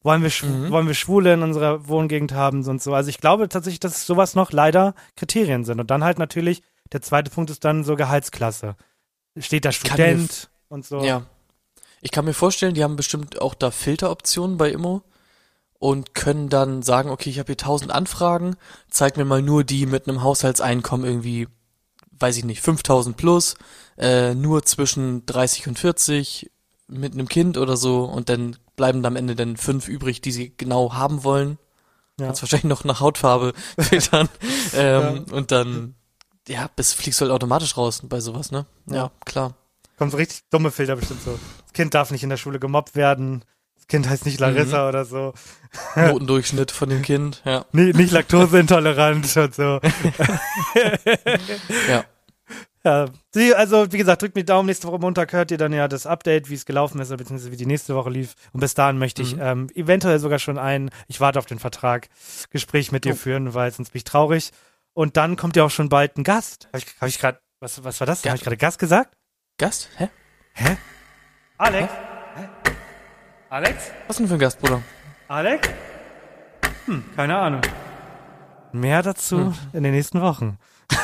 wollen wir, Mhm. wollen wir Schwule in unserer Wohngegend haben und so. Also ich glaube tatsächlich, dass sowas noch leider Kriterien sind. Und dann halt natürlich, der zweite Punkt ist dann so Gehaltsklasse. Steht da Student und so. Ja. Ich kann mir vorstellen, die haben bestimmt auch da Filteroptionen bei Immo. Und können dann sagen, okay, ich habe hier tausend Anfragen, zeig mir mal nur die mit einem Haushaltseinkommen irgendwie, weiß ich nicht, 5000 plus, äh, nur zwischen 30 und 40 mit einem Kind oder so und dann bleiben da am Ende dann fünf übrig, die sie genau haben wollen. Ja. Kannst wahrscheinlich noch nach Hautfarbe filtern ähm, und dann, ja, bis fliegst du halt automatisch raus bei sowas, ne? Ja, klar. Kommt so richtig dumme Filter bestimmt so. Das Kind darf nicht in der Schule gemobbt werden. Das Kind heißt nicht Larissa oder so. Notendurchschnitt von dem Kind, ja. Nee, nicht laktoseintolerant und so. Ja. Ja, Sie, also wie gesagt, drückt mir Daumen. Nächste Woche Montag hört ihr dann ja das Update, wie es gelaufen ist, beziehungsweise wie die nächste Woche lief. Und bis dahin möchte ich Mhm. ähm, eventuell sogar schon ein, ich warte auf den Vertrag, Gespräch mit dir Oh. führen, weil sonst bin ich traurig. Und dann kommt ja auch schon bald ein Gast. Habe ich, hab ich gerade, was, was war das? Ja. Habe ich gerade Gast gesagt? Gast? Hä? Alex? Alex? Was denn für ein Gast, Bruder? Alex? Hm, keine Ahnung. Mehr dazu Hm. in den nächsten Wochen.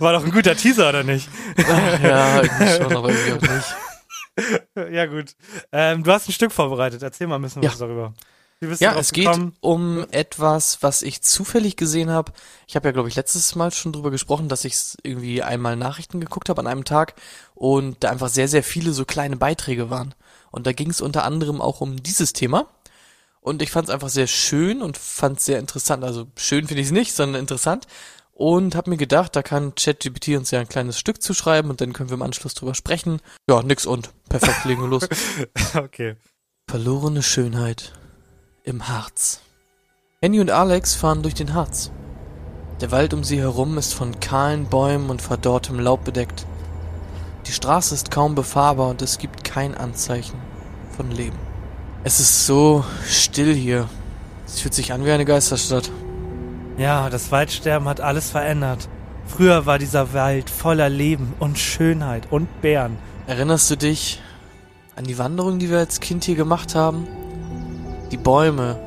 War doch ein guter Teaser, oder nicht? ja, irgendwie schon, aber irgendwie auch nicht. Ja, gut. Ähm, du hast ein Stück vorbereitet. Erzähl mal ein bisschen Ja. was darüber. Wie bist du Ja, es geht gekommen? um etwas, was ich zufällig gesehen habe. Ich habe ja, glaube ich, letztes Mal schon drüber gesprochen, dass ich irgendwie einmal Nachrichten geguckt habe an einem Tag und da einfach sehr, sehr viele so kleine Beiträge waren. Und da ging es unter anderem auch um dieses Thema. Und ich fand es einfach sehr schön und fand es sehr interessant. Also schön finde ich es nicht, sondern interessant. Und habe mir gedacht, da kann ChatGPT uns ja ein kleines Stück zuschreiben und dann können wir im Anschluss drüber sprechen. Ja, nix und. Perfekt, legen wir los. Okay. Verlorene Schönheit im Harz. Annie und Alex fahren durch den Harz. Der Wald um sie herum ist von kahlen Bäumen und verdorrtem Laub bedeckt. Die Straße ist kaum befahrbar und es gibt kein Anzeichen von Leben. Es ist so still hier. Es fühlt sich an wie eine Geisterstadt. Ja, das Waldsterben hat alles verändert. Früher war dieser Wald voller Leben und Schönheit und Bären. Erinnerst du dich an die Wanderung, die wir als Kind hier gemacht haben? Die Bäume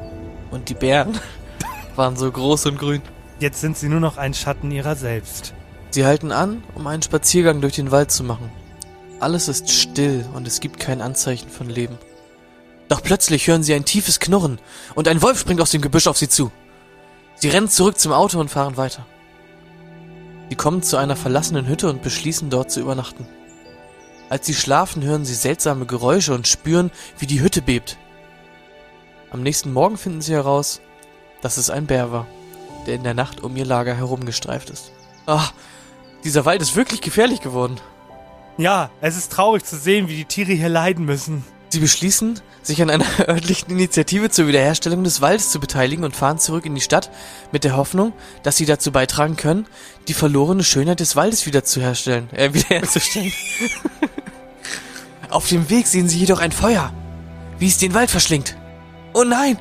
und die Bären waren so groß und grün. Jetzt sind sie nur noch ein Schatten ihrer selbst. Sie halten an, um einen Spaziergang durch den Wald zu machen. Alles ist still und es gibt kein Anzeichen von Leben. Doch plötzlich hören sie ein tiefes Knurren und ein Wolf springt aus dem Gebüsch auf sie zu. Sie rennen zurück zum Auto und fahren weiter. Sie kommen zu einer verlassenen Hütte und beschließen dort zu übernachten. Als sie schlafen, hören sie seltsame Geräusche und spüren, wie die Hütte bebt. Am nächsten Morgen finden sie heraus, dass es ein Bär war, der in der Nacht um ihr Lager herumgestreift ist. Ah, dieser Wald ist wirklich gefährlich geworden. Ja, es ist traurig zu sehen, wie die Tiere hier leiden müssen. Sie beschließen, sich an einer örtlichen Initiative zur Wiederherstellung des Waldes zu beteiligen und fahren zurück in die Stadt mit der Hoffnung, dass sie dazu beitragen können, die verlorene Schönheit des Waldes wiederzuherstellen, äh, wiederherzustellen. Auf dem Weg sehen sie jedoch ein Feuer, wie es den Wald verschlingt. Oh nein!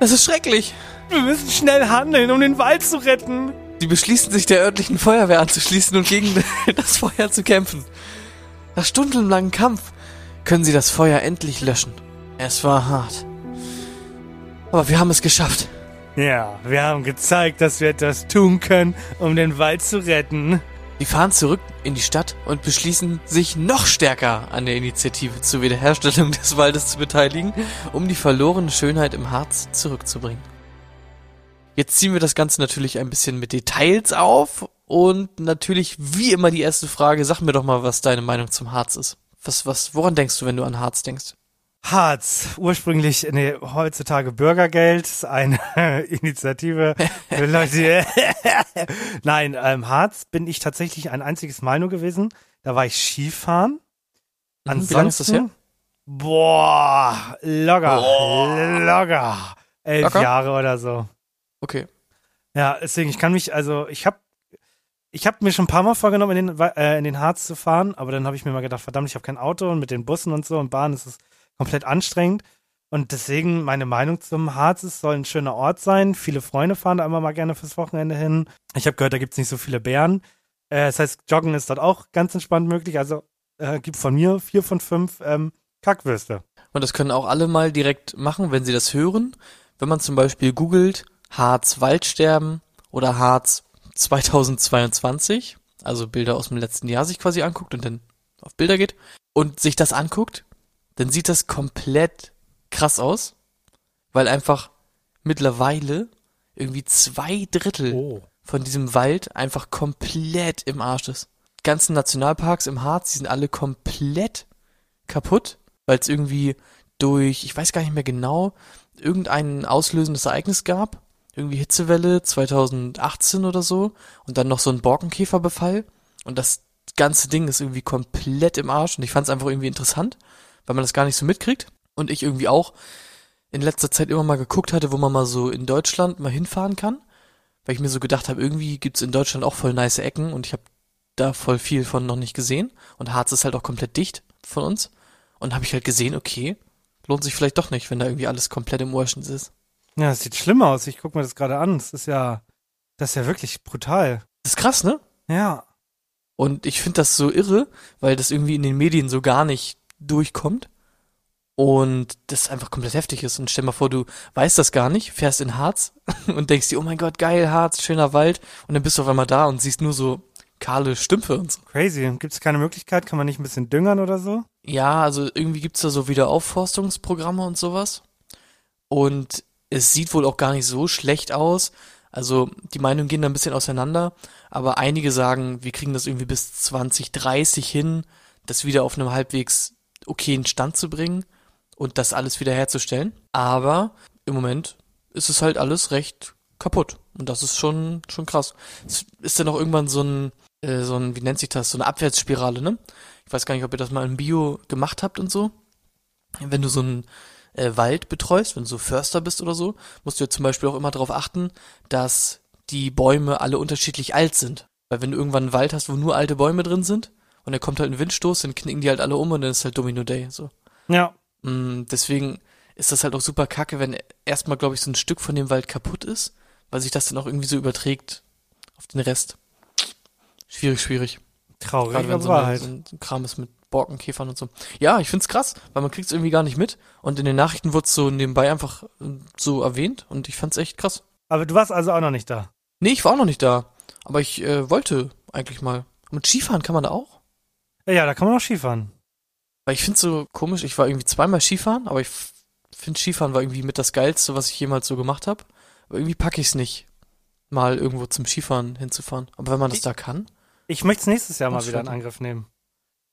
Das ist schrecklich! Wir müssen schnell handeln, um den Wald zu retten. Sie beschließen, sich der örtlichen Feuerwehr anzuschließen und gegen das Feuer zu kämpfen. Nach stundenlangem Kampf können sie das Feuer endlich löschen. Es war hart. Aber wir haben es geschafft. Ja, wir haben gezeigt, dass wir etwas tun können, um den Wald zu retten. Sie fahren zurück in die Stadt und beschließen, sich noch stärker an der Initiative zur Wiederherstellung des Waldes zu beteiligen, um die verlorene Schönheit im Harz zurückzubringen. Jetzt ziehen wir das Ganze natürlich ein bisschen mit Details auf und natürlich wie immer die erste Frage, sag mir doch mal, was deine Meinung zum Harz ist. Was, was, woran denkst du, wenn du an Harz denkst? Harz, ursprünglich, nee, heutzutage Bürgergeld, ist eine Initiative für Leute. Nein, ähm, Harz bin ich tatsächlich ein einziges Mal nur gewesen. Da war ich Skifahren. Mhm, wie lange ist das her? Boah, locker, locker. Elf Locker? Jahre oder so. Okay. Ja, deswegen, ich kann mich, also ich habe ich hab mir schon ein paar Mal vorgenommen, in den, äh, in den Harz zu fahren, aber dann habe ich mir mal gedacht, verdammt, ich habe kein Auto und mit den Bussen und so und Bahn ist es komplett anstrengend. Und deswegen meine Meinung zum Harz, es soll ein schöner Ort sein. Viele Freunde fahren da immer mal gerne fürs Wochenende hin. Ich habe gehört, da gibt's nicht so viele Bären. Äh, das heißt, Joggen ist dort auch ganz entspannt möglich. Also äh, gibt von mir vier von fünf ähm, Kackwürste. Und das können auch alle mal direkt machen, wenn sie das hören. Wenn man zum Beispiel googelt Harz Waldsterben oder Harz 2022, also Bilder aus dem letzten Jahr sich quasi anguckt und dann auf Bilder geht und sich das anguckt, dann sieht das komplett krass aus, weil einfach mittlerweile irgendwie zwei Drittel Oh. von diesem Wald einfach komplett im Arsch ist. Die ganzen Nationalparks im Harz, die sind alle komplett kaputt, weil es irgendwie durch, ich weiß gar nicht mehr genau, irgendein auslösendes Ereignis gab. Irgendwie Hitzewelle 2018 oder so. Und dann noch so ein Borkenkäferbefall. Und das ganze Ding ist irgendwie komplett im Arsch. Und ich fand es einfach irgendwie interessant, weil man das gar nicht so mitkriegt. Und ich irgendwie auch in letzter Zeit immer mal geguckt hatte, wo man mal so in Deutschland mal hinfahren kann. Weil ich mir so gedacht habe, irgendwie gibt's in Deutschland auch voll nice Ecken und ich habe da voll viel von noch nicht gesehen. Und Harz ist halt auch komplett dicht von uns. Und habe ich halt gesehen, okay, lohnt sich vielleicht doch nicht, wenn da irgendwie alles komplett im Urschen ist. Ja, es sieht schlimm aus. Ich gucke mir das gerade an. Das ist ja, das ist ja wirklich brutal. Das ist krass, ne? Ja. Und ich finde das so irre, weil das irgendwie in den Medien so gar nicht durchkommt. Und das einfach komplett heftig ist. Und stell mal vor, du weißt das gar nicht, fährst in Harz und denkst dir, oh mein Gott, geil, Harz, schöner Wald. Und dann bist du auf einmal da und siehst nur so kahle Stümpfe und so. Crazy. Gibt es keine Möglichkeit? Kann man nicht ein bisschen düngern oder so? Ja, also irgendwie gibt's da so Wiederaufforstungsprogramme und sowas. Und es sieht wohl auch gar nicht so schlecht aus. Also die Meinungen gehen da ein bisschen auseinander, aber einige sagen, wir kriegen das irgendwie bis 2030 hin, das wieder auf einem halbwegs okayen Stand zu bringen und das alles wieder herzustellen. Aber im Moment ist es halt alles recht kaputt. Und das ist schon, schon krass. Es ist dann auch irgendwann so ein, äh, so ein, wie nennt sich das, so eine Abwärtsspirale, ne? Ich weiß gar nicht, ob ihr das mal im Bio gemacht habt und so. Wenn du so einen äh, Wald betreust, wenn du so Förster bist oder so, musst du ja zum Beispiel auch immer darauf achten, dass die Bäume alle unterschiedlich alt sind. Weil wenn du irgendwann einen Wald hast, wo nur alte Bäume drin sind und da kommt halt ein Windstoß, dann knicken die halt alle um und dann ist halt Domino Day. So. Ja. Mm, deswegen ist das halt auch super kacke, wenn erstmal, glaube ich, so ein Stück von dem Wald kaputt ist, weil sich das dann auch irgendwie so überträgt auf den Rest. Schwierig, schwierig. Traurig, Gerade wenn so, Wahrheit. so ein Kram ist mit Borkenkäfern und so. Ja, ich find's krass, weil man kriegt's irgendwie gar nicht mit. Und in den Nachrichten wurde so nebenbei einfach äh, so erwähnt und ich fand's echt krass. Aber du warst also auch noch nicht da. Nee, ich war auch noch nicht da. Aber ich äh, wollte eigentlich mal. Und Skifahren kann man da auch? Ja, ja, da kann man auch Skifahren. Weil ich find's so komisch, ich war irgendwie zweimal Skifahren, aber ich f- find Skifahren war irgendwie mit das Geilste, was ich jemals so gemacht habe. Aber irgendwie pack ich's nicht, mal irgendwo zum Skifahren hinzufahren. Aber wenn man das Ich- da kann, Ich möchte es nächstes Jahr mal wieder in. Angriff nehmen.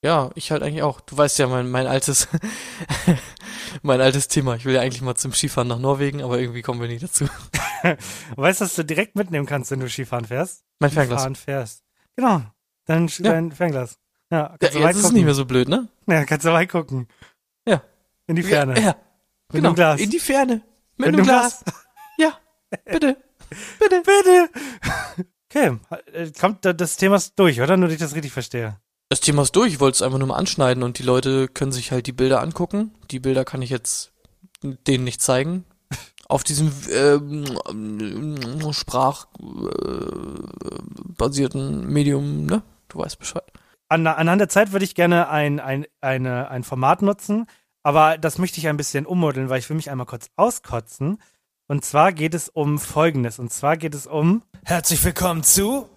Ja, ich halt eigentlich auch. Du weißt ja, mein, mein altes, mein altes Thema. Ich will ja eigentlich mal zum Skifahren nach Norwegen, aber irgendwie kommen wir nicht dazu. Weißt du, was du direkt mitnehmen kannst, wenn du Skifahren fährst? Mein Fernglas. Fahren fährst. Genau. Dein, Ja. dein Fernglas. Ja, Ja, kannst du jetzt ist es nicht mehr so blöd, ne? Ja, kannst du weit gucken. Ja. In die Ferne. Ja, ja. Mit genau. Glas. In die Ferne. Mit Mit dem dem Glas. Ja, bitte. Bitte. Bitte. Okay, äh, kommt da- das Thema ist durch, oder? Nur, dass ich das richtig verstehe. Das Thema ist durch. Ich wollte es einfach nur mal anschneiden und die Leute können sich halt die Bilder angucken. Die Bilder kann ich jetzt denen nicht zeigen. Auf diesem ähm, sprachbasierten Medium, ne? Du weißt Bescheid. An, anhand der Zeit würde ich gerne ein, ein, eine, ein Format nutzen, aber das möchte ich ein bisschen ummodeln, weil ich will mich einmal kurz auskotzen. Und zwar geht es um Folgendes. Und zwar geht es um Herzlich willkommen zu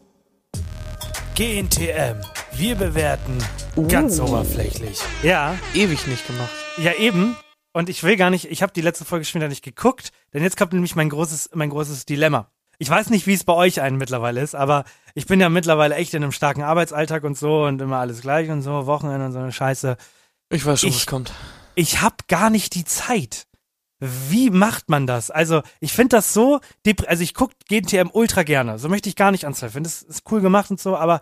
GNTM. Wir bewerten ganz oberflächlich. Ja, Ewig nicht gemacht. ja eben. Und ich will gar nicht, ich habe die letzte Folge schon wieder nicht geguckt, denn jetzt kommt nämlich mein großes, mein großes Dilemma. Ich weiß nicht, wie es bei euch einen mittlerweile ist, aber ich bin ja mittlerweile echt in einem starken Arbeitsalltag und so und immer alles gleich und so, Wochenende und so eine Scheiße. Ich weiß schon, Ich- was kommt. Ich habe gar nicht die Zeit. Wie macht man das? Also, ich finde das so, also ich guck GNTM ultra gerne, so möchte ich gar nicht anzweifeln. Das ist cool gemacht und so, aber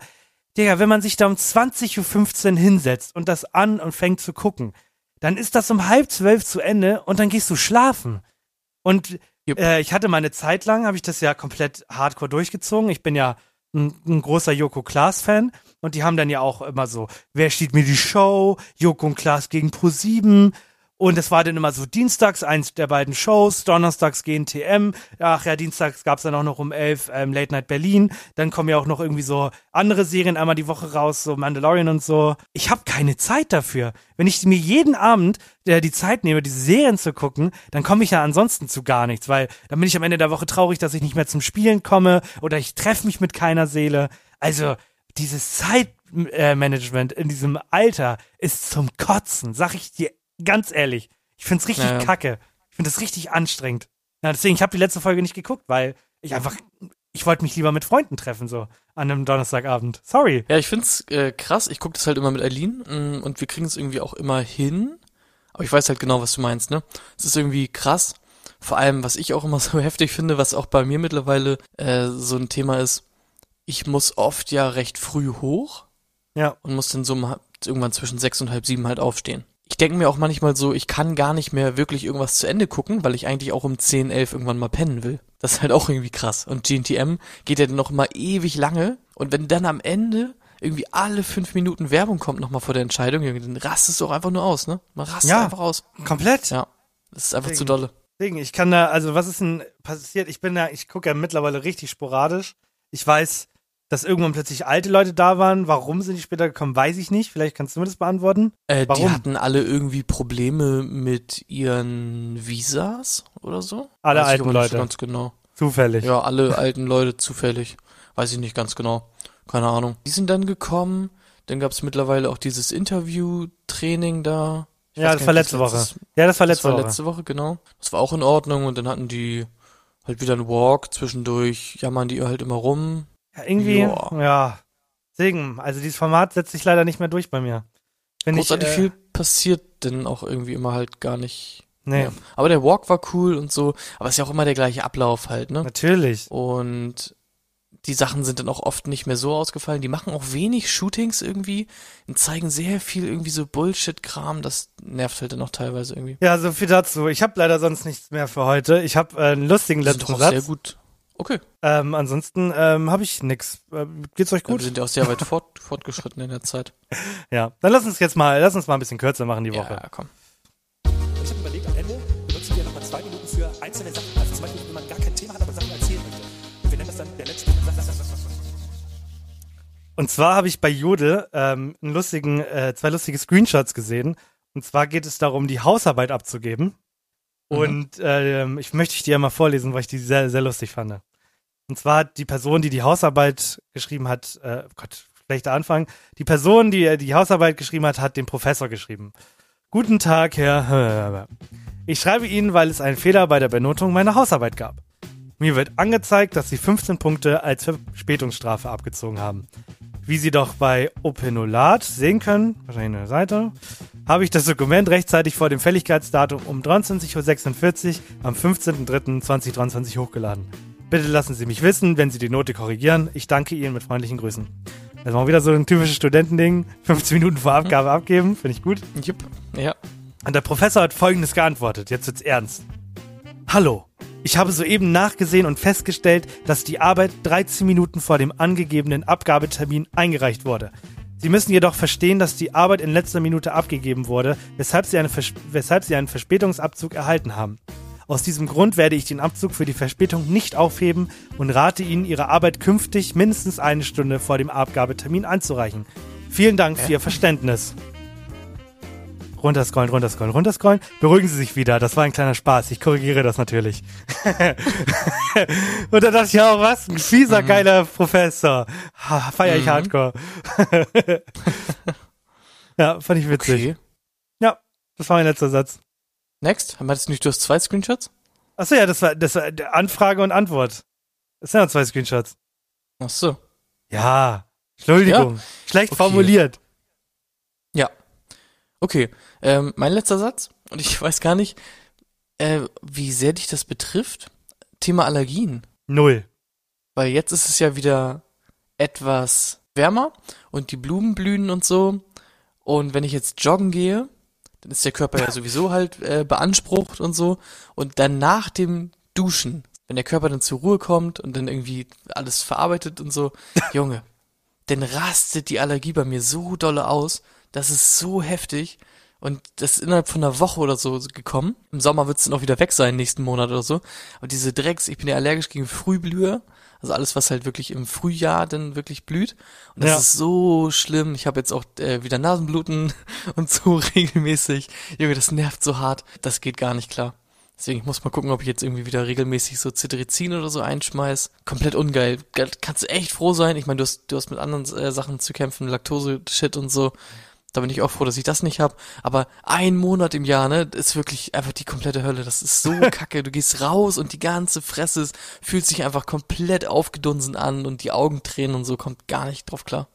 Digga, wenn man sich da um 20.15 Uhr hinsetzt und das an und fängt zu gucken, dann ist das um halb zwölf zu Ende und dann gehst du schlafen. Und äh, ich hatte meine Zeit lang, habe ich das ja komplett hardcore durchgezogen. Ich bin ja ein, ein großer Joko Klaas-Fan und die haben dann ja auch immer so, wer steht mir die Show? Joko und Klaas gegen Pro7. Und es war dann immer so dienstags eins der beiden Shows, donnerstags GNTM, ach ja, dienstags gab's dann auch noch um elf ähm, Late Night Berlin. Dann kommen ja auch noch irgendwie so andere Serien einmal die Woche raus, so Mandalorian und so. Ich habe keine Zeit dafür. Wenn ich mir jeden Abend äh, die Zeit nehme, diese Serien zu gucken, dann komme ich ja ansonsten zu gar nichts, weil dann bin ich am Ende der Woche traurig, dass ich nicht mehr zum Spielen komme oder ich treffe mich mit keiner Seele. Also dieses Zeitmanagement in diesem Alter ist zum Kotzen, sag ich dir ganz ehrlich. Ich find's richtig Ja, ja. kacke. Ich finde das richtig anstrengend. Ja, deswegen, ich habe die letzte Folge nicht geguckt, weil ich einfach, ich wollte mich lieber mit Freunden treffen, so an einem Donnerstagabend. Sorry. Ja, ich find's äh, krass. Ich gucke das halt immer mit Eileen mm, und wir kriegen es irgendwie auch immer hin. Aber ich weiß halt genau, was du meinst, ne? Es ist irgendwie krass. Vor allem, was ich auch immer so heftig finde, was auch bei mir mittlerweile äh, so ein Thema ist, ich muss oft ja recht früh hoch Ja. und muss dann so irgendwann zwischen sechs und halb sieben halt aufstehen. Ich denke mir auch manchmal so, ich kann gar nicht mehr wirklich irgendwas zu Ende gucken, weil ich eigentlich auch um 10, 11 irgendwann mal pennen will. Das ist halt auch irgendwie krass. Und GNTM geht ja dann noch mal ewig lange. Und wenn dann am Ende irgendwie alle fünf Minuten Werbung kommt noch mal vor der Entscheidung, dann rastest du auch einfach nur aus, ne? Man rastet Ja. einfach aus. Komplett. Ja. Das ist einfach Deswegen. zu dolle. Deswegen, ich kann da, also was ist denn passiert? Ich bin da, ich gucke ja mittlerweile richtig sporadisch. Ich weiß, dass irgendwann plötzlich alte Leute da waren. Warum sind die später gekommen, weiß ich nicht. Vielleicht kannst du mir das beantworten. Äh, die Warum? hatten alle irgendwie Probleme mit ihren Visas oder so? Alle Weiß ich alten Leute. Ganz genau. Zufällig. Ja, alle alten Leute zufällig. Weiß ich nicht ganz genau. Keine Ahnung. Die sind dann gekommen. Dann gab's mittlerweile auch dieses Interview-Training da. Ich Ja, das war letzte Woche. letztes- Ja, das war Das letzte war Woche. letzte Woche, genau. Das war auch in Ordnung. Und dann hatten die halt wieder einen Walk zwischendurch. Jammern die halt immer rum. Irgendwie, Ja. ja. Deswegen, also dieses Format setzt sich leider nicht mehr durch bei mir. Wenn Großartig ich, äh, viel passiert denn auch irgendwie immer halt gar nicht. Nee, Ja. Aber der Walk war cool und so. Aber es ist ja auch immer der gleiche Ablauf halt, ne? natürlich. Und die Sachen sind dann auch oft nicht mehr so ausgefallen. Die machen auch wenig Shootings irgendwie und zeigen sehr viel irgendwie so Bullshit-Kram. Das nervt halt dann auch teilweise irgendwie. Ja, so viel dazu. Ich habe leider sonst nichts mehr für heute. Ich habe äh, einen lustigen letzten auch sehr Satz. gut. Okay, Ähm, ansonsten ähm, habe ich nix. Äh, geht's euch ja, wir gut? sind ja auch sehr weit fort, fortgeschritten in der Zeit. Ja. Dann lass uns jetzt mal, lass uns mal ein bisschen kürzer machen die Woche. Ja, komm. Ich habe überlegt, am Ende benutzen wir nochmal zwei Minuten für einzelne Sachen. Also zum Beispiel, wenn man gar kein Thema hat, aber Sachen erzählen möchte. Und wir nennen das dann der letzte. Und zwar habe ich bei Jode ähm, einen lustigen, äh, zwei lustige Screenshots gesehen. Und zwar geht es darum, die Hausarbeit abzugeben. Mhm. Und ähm, ich möchte ich dir mal vorlesen, weil ich die sehr, sehr lustig fand. Und zwar hat die Person, die die Hausarbeit geschrieben hat, äh, Gott, schlechter Anfang. Die Person, die äh, die Hausarbeit geschrieben hat, hat den Professor geschrieben. Guten Tag, Herr. Ich schreibe Ihnen, weil es einen Fehler bei der Benotung meiner Hausarbeit gab. Mir wird angezeigt, dass Sie 15 Punkte als Verspätungsstrafe abgezogen haben. Wie Sie doch bei Openolat sehen können, wahrscheinlich der Seite, habe ich das Dokument rechtzeitig vor dem Fälligkeitsdatum um 23.46 Uhr am 15.03.2023 hochgeladen. Bitte lassen Sie mich wissen, wenn Sie die Note korrigieren. Ich danke Ihnen mit freundlichen Grüßen. Das war wieder so ein typisches Studentending. 15 Minuten vor Abgabe abgeben, finde ich gut. Jupp. Ja. Und der Professor hat folgendes geantwortet. Jetzt wird's ernst. Hallo. Ich habe soeben nachgesehen und festgestellt, dass die Arbeit 13 Minuten vor dem angegebenen Abgabetermin eingereicht wurde. Sie müssen jedoch verstehen, dass die Arbeit in letzter Minute abgegeben wurde, weshalb Sie, Vers weshalb Sie einen Verspätungsabzug erhalten haben. Aus diesem Grund werde ich den Abzug für die Verspätung nicht aufheben und rate Ihnen, Ihre Arbeit künftig mindestens eine Stunde vor dem Abgabetermin einzureichen. Vielen Dank für Ihr Verständnis. Runterscrollen, runterscrollen, runterscrollen. Beruhigen Sie sich wieder. Das war ein kleiner Spaß. Ich korrigiere das natürlich. Und da dachte ich auch, was? Ein fieser, geiler Professor. Ha, feier ich Mhm. hardcore. ja, fand ich witzig. Okay. Ja, das war mein letzter Satz. Next. Meintest du nicht, du hast zwei Screenshots? Achso, ja, das war, das war Anfrage und Antwort. Das sind ja zwei Screenshots. Ach so. Ja, Entschuldigung. Schlecht Okay. formuliert. Ja. Okay. Ähm, mein letzter Satz. Und ich weiß gar nicht, äh, wie sehr dich das betrifft. Thema Allergien. Null. Weil jetzt ist es ja wieder etwas wärmer und die Blumen blühen und so. Und wenn ich jetzt joggen gehe, dann ist der Körper ja sowieso halt äh, beansprucht und so. Und dann nach dem Duschen, wenn der Körper dann zur Ruhe kommt und dann irgendwie alles verarbeitet und so, Junge, dann rastet die Allergie bei mir so dolle aus. Das ist so heftig. Und das ist innerhalb von einer Woche oder so gekommen. Im Sommer wird es dann auch wieder weg sein, nächsten Monat oder so. Aber diese Drecks, ich bin ja allergisch gegen Frühblüher. Also alles, was halt wirklich im Frühjahr dann wirklich blüht. Und das Ja. ist so schlimm. Ich habe jetzt auch äh, wieder Nasenbluten und so regelmäßig. Junge, das nervt so hart. Das geht gar nicht klar. Deswegen, ich muss mal gucken, ob ich jetzt irgendwie wieder regelmäßig so Cetirizin oder so einschmeiß. Komplett ungeil. Ge- Kannst du echt froh sein. Ich meine, du hast, du hast mit anderen äh, Sachen zu kämpfen, Laktose-Shit und so. Da bin ich auch froh, dass ich das nicht habe. Aber ein Monat im Jahr, ne, ist wirklich einfach die komplette Hölle. Das ist so kacke. Du gehst raus und die ganze Fresse ist, fühlt sich einfach komplett aufgedunsen an und die Augen tränen und so kommt gar nicht drauf klar.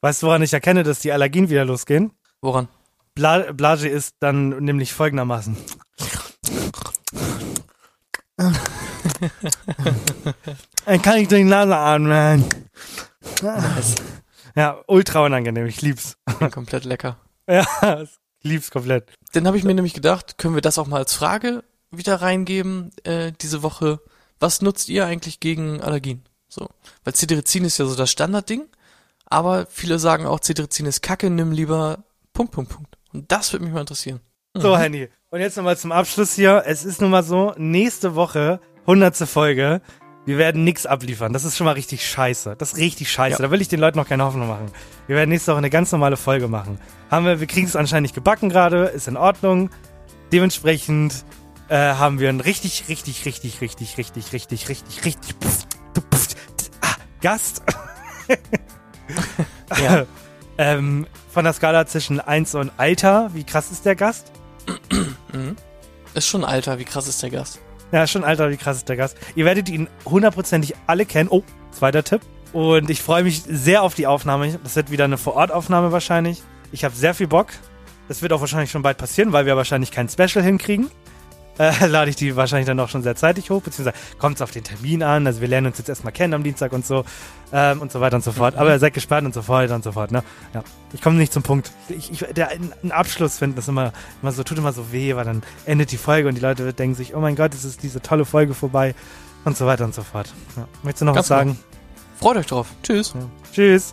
Weißt du, woran ich erkenne, dass die Allergien wieder losgehen? Woran? Bla Blage ist dann nämlich folgendermaßen. Dann kann ich durch die Nase atmen. Ja, ultra unangenehm. Ich lieb's. komplett lecker. Ja, ich lieb's komplett. Dann habe ich mir nämlich gedacht, können wir das auch mal als Frage wieder reingeben äh, diese Woche. Was nutzt ihr eigentlich gegen Allergien? So, weil Cetirizin ist ja so das Standardding, aber viele sagen auch Cetirizin ist Kacke, nimm lieber Punkt Punkt Punkt. Und das würde mich mal interessieren. So, Henny. Und jetzt nochmal zum Abschluss hier. Es ist nun mal so, nächste Woche, hundertste Folge. Wir werden nix abliefern. Das ist schon mal richtig scheiße. Das ist richtig scheiße. Ja. Da will ich den Leuten noch keine Hoffnung machen. Wir werden nächste Woche eine ganz normale Folge machen. Haben wir, wir kriegen es anscheinend nicht gebacken gerade, ist in Ordnung. Dementsprechend äh, haben wir einen richtig, richtig, richtig, richtig, richtig, richtig, richtig, richtig pff, pff, ah, Gast. Ja. ähm, von der Skala zwischen 1 und Alter. Wie krass ist der Gast? Ist schon alter, wie krass ist der Gast? Ja, schon Alter, wie krass ist der Gast. Ihr werdet ihn hundertprozentig alle kennen. Oh, zweiter Tipp. Und ich freue mich sehr auf die Aufnahme. Das wird wieder eine Vor-Ort-Aufnahme wahrscheinlich. Ich habe sehr viel Bock. Das wird auch wahrscheinlich schon bald passieren, weil wir wahrscheinlich kein Special hinkriegen. Äh, lade ich die wahrscheinlich dann auch schon sehr zeitig hoch, beziehungsweise kommt es auf den Termin an. Also wir lernen uns jetzt erstmal kennen am Dienstag und so ähm, und so weiter und so fort. Aber seid gespannt und so fort und so fort. Ne? Ja. Ich komme nicht zum Punkt. Ich, ich, der, einen Abschluss finden, das immer, immer so, tut immer so weh, weil dann endet die Folge und die Leute denken sich, oh mein Gott, es ist diese tolle Folge vorbei und so weiter und so fort. Ja. Möchtest du noch Ganz was sagen? Freut euch drauf. Tschüss. Ja. Tschüss.